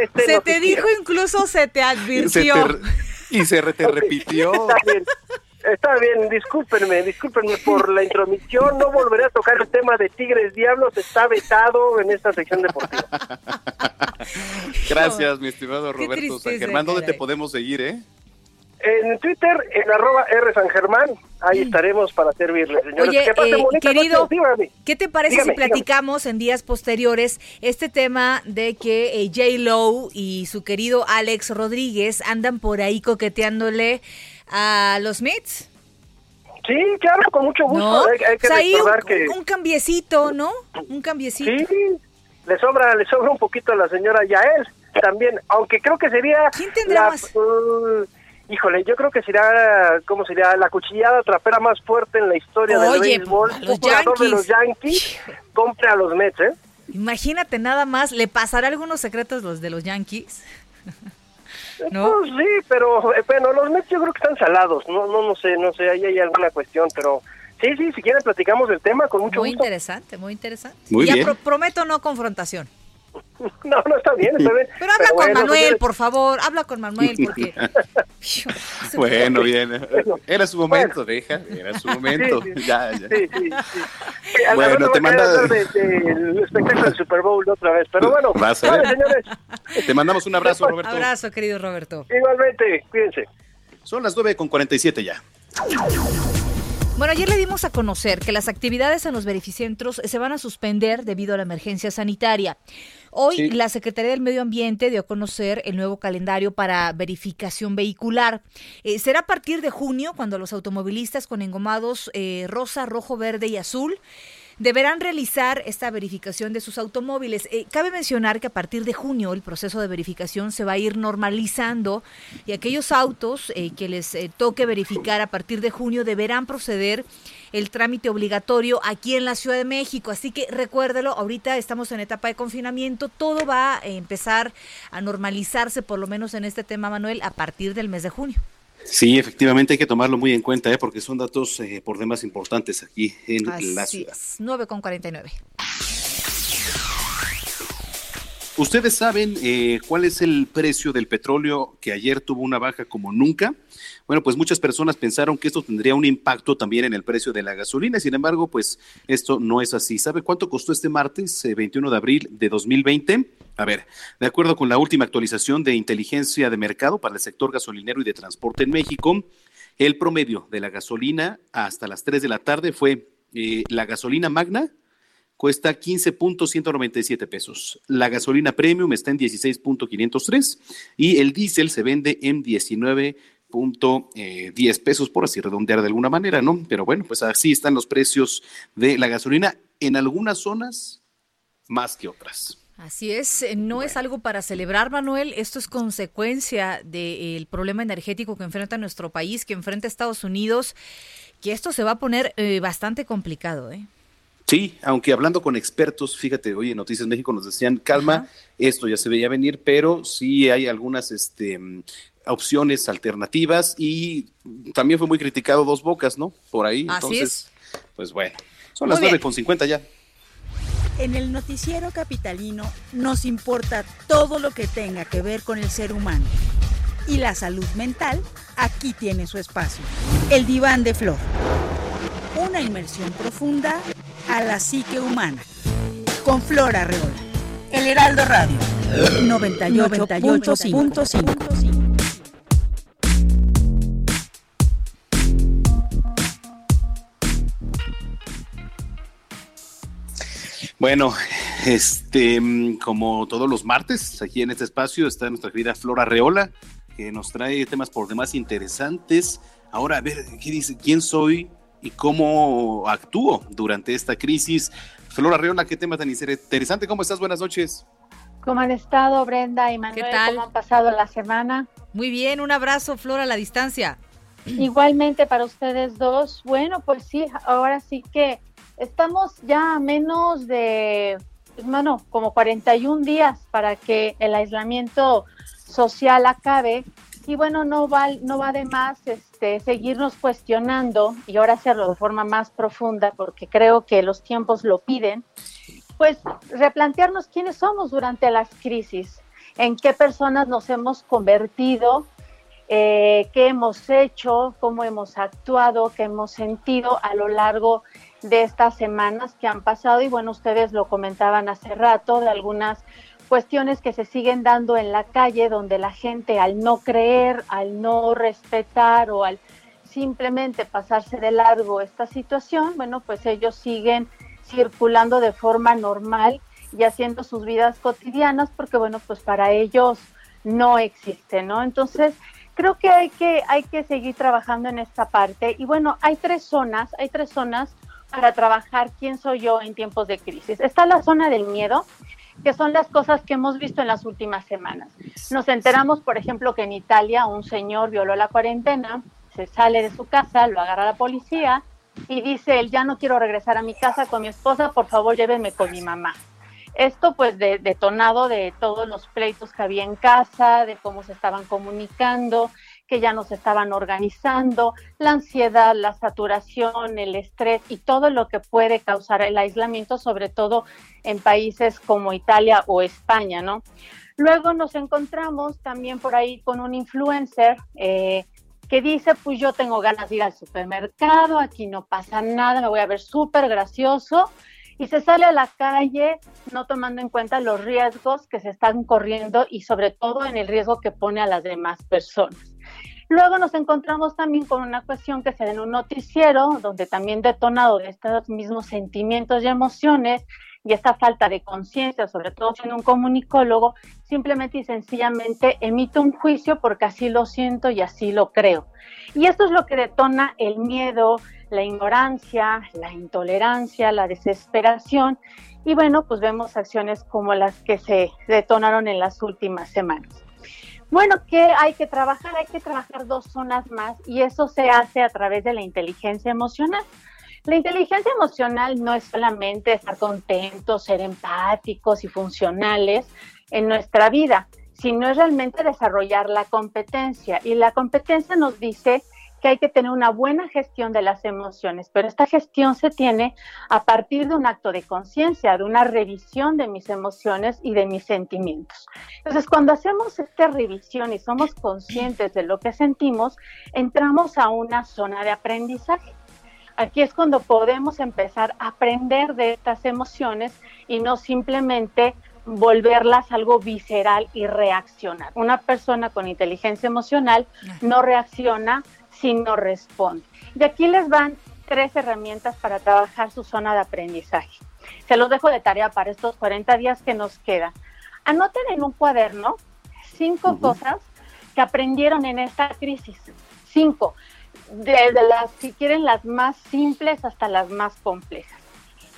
B: este se te dijo, incluso se te advirtió.
C: y se te repitió.
L: Está bien, discúlpenme, discúlpenme por la intromisión. No volveré a tocar el tema de Tigres Diablos. Está vetado en esta sección deportiva.
C: Gracias, mi estimado Roberto San Germán. ¿Dónde te podemos seguir, eh?
L: En Twitter, en arroba R San Germán, ahí estaremos para servirle, señores.
B: Oye, eh, querido, ¿qué te parece si platicamos en días posteriores este tema de que eh, J. Lowe y su querido Alex Rodríguez andan por ahí coqueteándole a los Mets.
L: Sí, claro, con mucho gusto. Hay, que
B: un, que... un cambiecito, ¿no? Un cambiecito.
L: Sí, le sobra, le sobra un poquito a la señora Yael también, aunque creo que sería...
B: ¿Quién tendrá más?
L: Uh, híjole, yo creo que sería, ¿cómo sería? La cuchillada trapera más fuerte en la historia del béisbol.
B: Los
L: de los Yankees compre a los Mets, ¿eh?
B: Imagínate nada más, ¿le pasará algunos secretos los de los Yankees?
L: ¿No? Pues sí, pero eh, bueno, los Mets yo creo que están salados, no, no, no sé, no sé, ahí hay alguna cuestión, pero sí, sí, si quieren platicamos del tema con mucho
B: muy
L: gusto.
B: Muy interesante, muy interesante.
C: Muy
B: ya prometo no confrontación.
L: No, no está bien, está bien.
B: Pero habla con Manuel, por favor, habla con Manuel, porque.
C: bueno, bien. Era su momento, deja, era su momento. ya, ya. Sí, sí, sí.
L: Bueno, te manda. De, el espectáculo del Super Bowl otra vez, pero bueno, vale, señores.
C: Te mandamos un abrazo, Roberto.
B: Abrazo, querido Roberto.
L: Igualmente, cuídense.
C: Son las 9 con 47 ya.
B: Bueno, ayer le dimos a conocer que las actividades en los verificentros se van a suspender debido a la emergencia sanitaria. Hoy la Secretaría del Medio Ambiente dio a conocer el nuevo calendario para verificación vehicular. Eh, será a partir de junio cuando los automovilistas con engomados eh, rosa, rojo, verde y azul deberán realizar esta verificación de sus automóviles. Eh, cabe mencionar que a partir de junio el proceso de verificación se va a ir normalizando y aquellos autos eh, que les eh, toque verificar a partir de junio deberán proceder el trámite obligatorio aquí en la Ciudad de México. Así que recuérdelo, ahorita estamos en etapa de confinamiento, todo va a empezar a normalizarse, por lo menos en este tema, Manuel, a partir del mes de junio.
C: Sí, efectivamente hay que tomarlo muy en cuenta, ¿eh? porque son datos eh, por demás importantes aquí en la ciudad.
B: Es, 9 con 49.
C: ¿Ustedes saben eh, cuál es el precio del petróleo que ayer tuvo una baja como nunca? Bueno, pues muchas personas pensaron que esto tendría un impacto también en el precio de la gasolina, sin embargo, pues esto no es así. ¿Sabe cuánto costó este martes, 21 eh, de abril de 2020? A ver, de acuerdo con la última actualización de inteligencia de mercado para el sector gasolinero y de transporte en México, el promedio de la gasolina hasta las 3 de la tarde fue eh, la gasolina magna cuesta 15.197 pesos. La gasolina premium está en 16.503 y el diésel se vende en 19 punto eh, pesos, por así redondear de alguna manera, ¿no? Pero bueno, pues así están los precios de la gasolina en algunas zonas más que otras.
B: Así es, eh, no es algo para celebrar, Manuel. Esto es consecuencia del problema energético que enfrenta nuestro país, que enfrenta Estados Unidos, que esto se va a poner eh, bastante complicado, ¿eh?
C: Sí, aunque hablando con expertos, fíjate, hoy en Noticias México nos decían, calma, esto ya se veía venir, pero sí hay algunas este, opciones alternativas y también fue muy criticado Dos Bocas, ¿no? Por ahí.
B: Así
C: Entonces, pues bueno, son las nueve con cincuenta ya.
M: En el noticiero capitalino nos importa todo lo que tenga que ver con el ser humano. Y la salud mental aquí tiene su espacio. El diván de flor. Una inmersión profunda a la psique humana. Con Flora Arreola. El Heraldo Radio. 98.5.
C: Bueno, este, como todos los martes, aquí en este espacio está nuestra querida Flora Reola, que nos trae temas por demás interesantes. Ahora, a ver, ¿qué dice? ¿Quién soy? Y cómo actúo durante esta crisis. Flora Reola, qué tema tan interesante. ¿Cómo estás? Buenas noches.
N: ¿Cómo han estado Brenda y Manuel? ¿Qué tal? ¿Cómo han pasado la semana?
B: Muy bien, un abrazo, Flora, a la distancia.
N: Igualmente para ustedes dos. Bueno, pues sí, ahora sí que estamos ya a menos de, bueno, pues, como 41 días para que el aislamiento social acabe y bueno, no va, no va de más este, seguirnos cuestionando y ahora hacerlo de forma más profunda porque creo que los tiempos lo piden, pues replantearnos quiénes somos durante las crisis, en qué personas nos hemos convertido, eh, qué hemos hecho, cómo hemos actuado, qué hemos sentido a lo largo de estas semanas que han pasado. Y bueno, ustedes lo comentaban hace rato de algunas cuestiones que se siguen dando en la calle donde la gente al no creer, al no respetar o al simplemente pasarse de largo esta situación, bueno, pues ellos siguen circulando de forma normal y haciendo sus vidas cotidianas porque bueno, pues para ellos no existe, ¿no? Entonces, creo que hay que hay que seguir trabajando en esta parte y bueno, hay tres zonas, hay tres zonas para trabajar quién soy yo en tiempos de crisis. Está la zona del miedo, que son las cosas que hemos visto en las últimas semanas. Nos enteramos, por ejemplo, que en Italia un señor violó la cuarentena, se sale de su casa, lo agarra la policía y dice, él ya no quiero regresar a mi casa con mi esposa, por favor llévenme con mi mamá. Esto pues detonado de todos los pleitos que había en casa, de cómo se estaban comunicando, que ya nos estaban organizando, la ansiedad, la saturación, el estrés y todo lo que puede causar el aislamiento, sobre todo en países como Italia o España, ¿no? Luego nos encontramos también por ahí con un influencer eh, que dice, pues yo tengo ganas de ir al supermercado, aquí no pasa nada, me voy a ver súper gracioso y se sale a la calle no tomando en cuenta los riesgos que se están corriendo y sobre todo en el riesgo que pone a las demás personas. Luego nos encontramos también con una cuestión que se da en un noticiero, donde también detonado de estos mismos sentimientos y emociones y esta falta de conciencia, sobre todo siendo un comunicólogo, simplemente y sencillamente emite un juicio porque así lo siento y así lo creo. Y esto es lo que detona el miedo, la ignorancia, la intolerancia, la desesperación. Y bueno, pues vemos acciones como las que se detonaron en las últimas semanas. Bueno, ¿qué hay que trabajar? Hay que trabajar dos zonas más y eso se hace a través de la inteligencia emocional. La inteligencia emocional no es solamente estar contentos, ser empáticos y funcionales en nuestra vida, sino es realmente desarrollar la competencia. Y la competencia nos dice que hay que tener una buena gestión de las emociones, pero esta gestión se tiene a partir de un acto de conciencia, de una revisión de mis emociones y de mis sentimientos. Entonces, cuando hacemos esta revisión y somos conscientes de lo que sentimos, entramos a una zona de aprendizaje. Aquí es cuando podemos empezar a aprender de estas emociones y no simplemente volverlas algo visceral y reaccionar. Una persona con inteligencia emocional no reacciona si no responde. Y aquí les van tres herramientas para trabajar su zona de aprendizaje. Se los dejo de tarea para estos 40 días que nos quedan. Anoten en un cuaderno cinco cosas que aprendieron en esta crisis. Cinco. Desde las, si quieren, las más simples hasta las más complejas.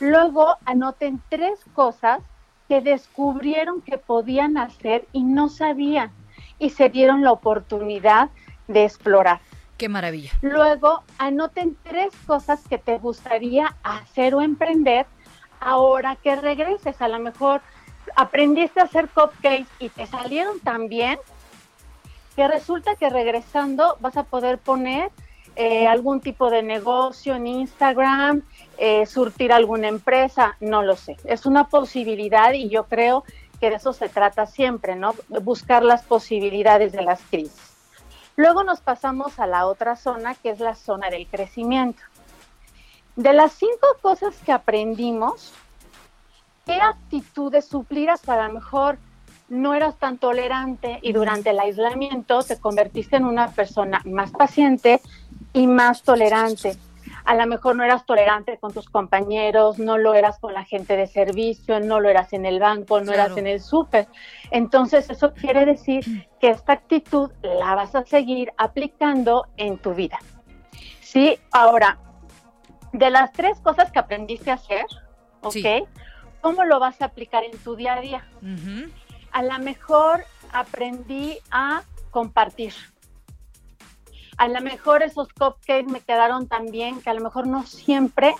N: Luego anoten tres cosas que descubrieron que podían hacer y no sabían y se dieron la oportunidad de explorar.
B: Qué maravilla.
N: Luego, anoten tres cosas que te gustaría hacer o emprender ahora que regreses. A lo mejor aprendiste a hacer cupcakes y te salieron tan bien que resulta que regresando vas a poder poner eh, algún tipo de negocio en Instagram, eh, surtir alguna empresa, no lo sé. Es una posibilidad y yo creo que de eso se trata siempre, ¿no? Buscar las posibilidades de las crisis. Luego nos pasamos a la otra zona, que es la zona del crecimiento. De las cinco cosas que aprendimos, ¿qué actitudes supliras para mejor no eras tan tolerante y durante el aislamiento te convertiste en una persona más paciente y más tolerante? A lo mejor no eras tolerante con tus compañeros, no lo eras con la gente de servicio, no lo eras en el banco, no eras en el súper. Entonces eso quiere decir que esta actitud la vas a seguir aplicando en tu vida. Sí, ahora, de las tres cosas que aprendiste a hacer, ¿ok? ¿Cómo lo vas a aplicar en tu día a día? A lo mejor aprendí a compartir a lo mejor esos cupcakes me quedaron tan bien que a lo mejor no siempre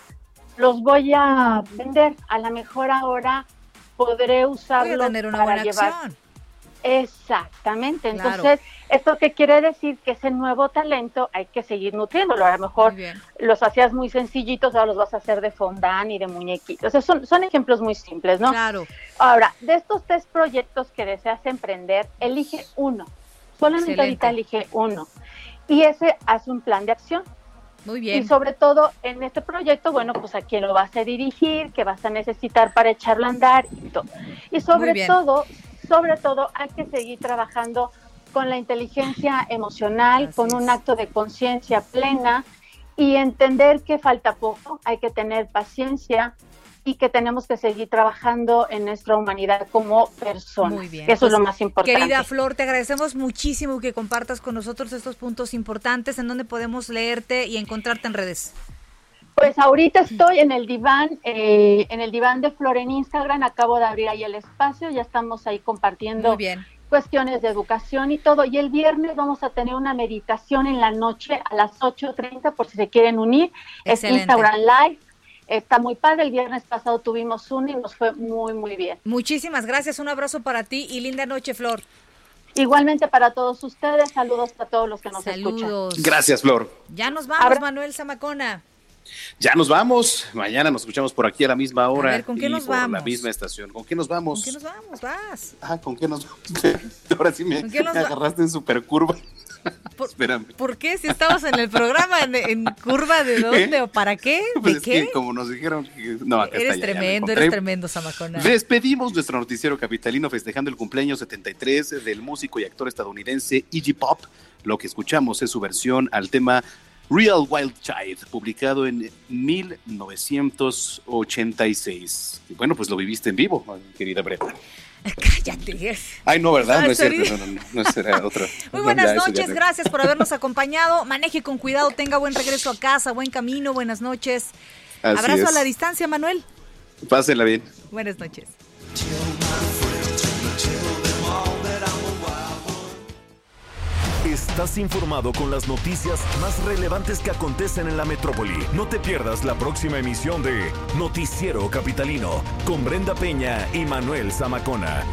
N: los voy a vender. A lo mejor ahora podré usarlos
B: tener una para llevar. Acción.
N: Exactamente. Entonces, ¿esto qué quiere decir? Que ese nuevo talento hay que seguir nutriéndolo. A lo mejor los hacías muy sencillitos, ahora los vas a hacer de fondant y de muñequitos. son, son ejemplos muy simples, ¿no?
B: Claro.
N: Ahora, de estos tres proyectos que deseas emprender, elige uno. Solamente ahorita elige uno y ese hace un plan de acción.
B: Muy bien.
N: Y sobre todo en este proyecto, bueno, pues a quién lo vas a dirigir, qué vas a necesitar para echarlo a andar y todo. Y sobre todo, sobre todo hay que seguir trabajando con la inteligencia emocional, con un acto de conciencia plena y entender que falta poco, hay que tener paciencia, y que tenemos que seguir trabajando en nuestra humanidad como personas. Muy bien. Eso es lo pues, más importante.
B: Querida Flor, te agradecemos muchísimo que compartas con nosotros estos puntos importantes en donde podemos leerte y encontrarte en redes.
N: Pues ahorita estoy en el diván, eh, en el diván de Flor en Instagram, acabo de abrir ahí el espacio, ya estamos ahí compartiendo cuestiones de educación y todo. Y el viernes vamos a tener una meditación en la noche a las 8.30 por si se quieren unir. Es Instagram Live está muy padre. El viernes pasado tuvimos uno y nos fue muy, muy bien.
B: Muchísimas gracias. Un abrazo para ti y linda noche, Flor.
N: Igualmente para todos ustedes. Saludos a todos los que nos Saludos.
C: Gracias, Flor.
B: Ya nos vamos, Manuel Zamacona.
C: Ya nos vamos. Mañana nos escuchamos por aquí a la misma hora.
B: A ver, ¿con qué nos por vamos?
C: la misma estación. ¿Con qué nos vamos?
B: ¿Con qué nos vamos? Vas.
C: Ah, ¿con qué nos vamos? Ahora sí me, agarraste en super curva.
B: Por, Espérame. ¿Por qué? Si estabas en el programa, ¿en, curva de dónde o para qué?
C: Pues
B: ¿De qué?
C: como nos dijeron, no, acá
B: eres tremendo, eres tremendo, Samacona.
C: Despedimos nuestro noticiero capitalino festejando el cumpleaños 73 del músico y actor estadounidense Iggy Pop. Lo que escuchamos es su versión al tema Real Wild Child, publicado en 1986. Y bueno, pues lo viviste en vivo, querida Breta.
B: Cállate.
C: Ay, no, ¿verdad? No, es cierto, no, no, no, será otra.
B: Muy buenas noches, gracias por habernos acompañado. Maneje con cuidado, tenga buen regreso a casa, buen camino, buenas noches. Abrazo a la distancia, Manuel.
C: Pásenla bien.
B: Buenas noches.
A: Estás informado con las noticias más relevantes que acontecen en la metrópoli. No te pierdas la próxima emisión de Noticiero Capitalino con Brenda Peña y Manuel Zamacona.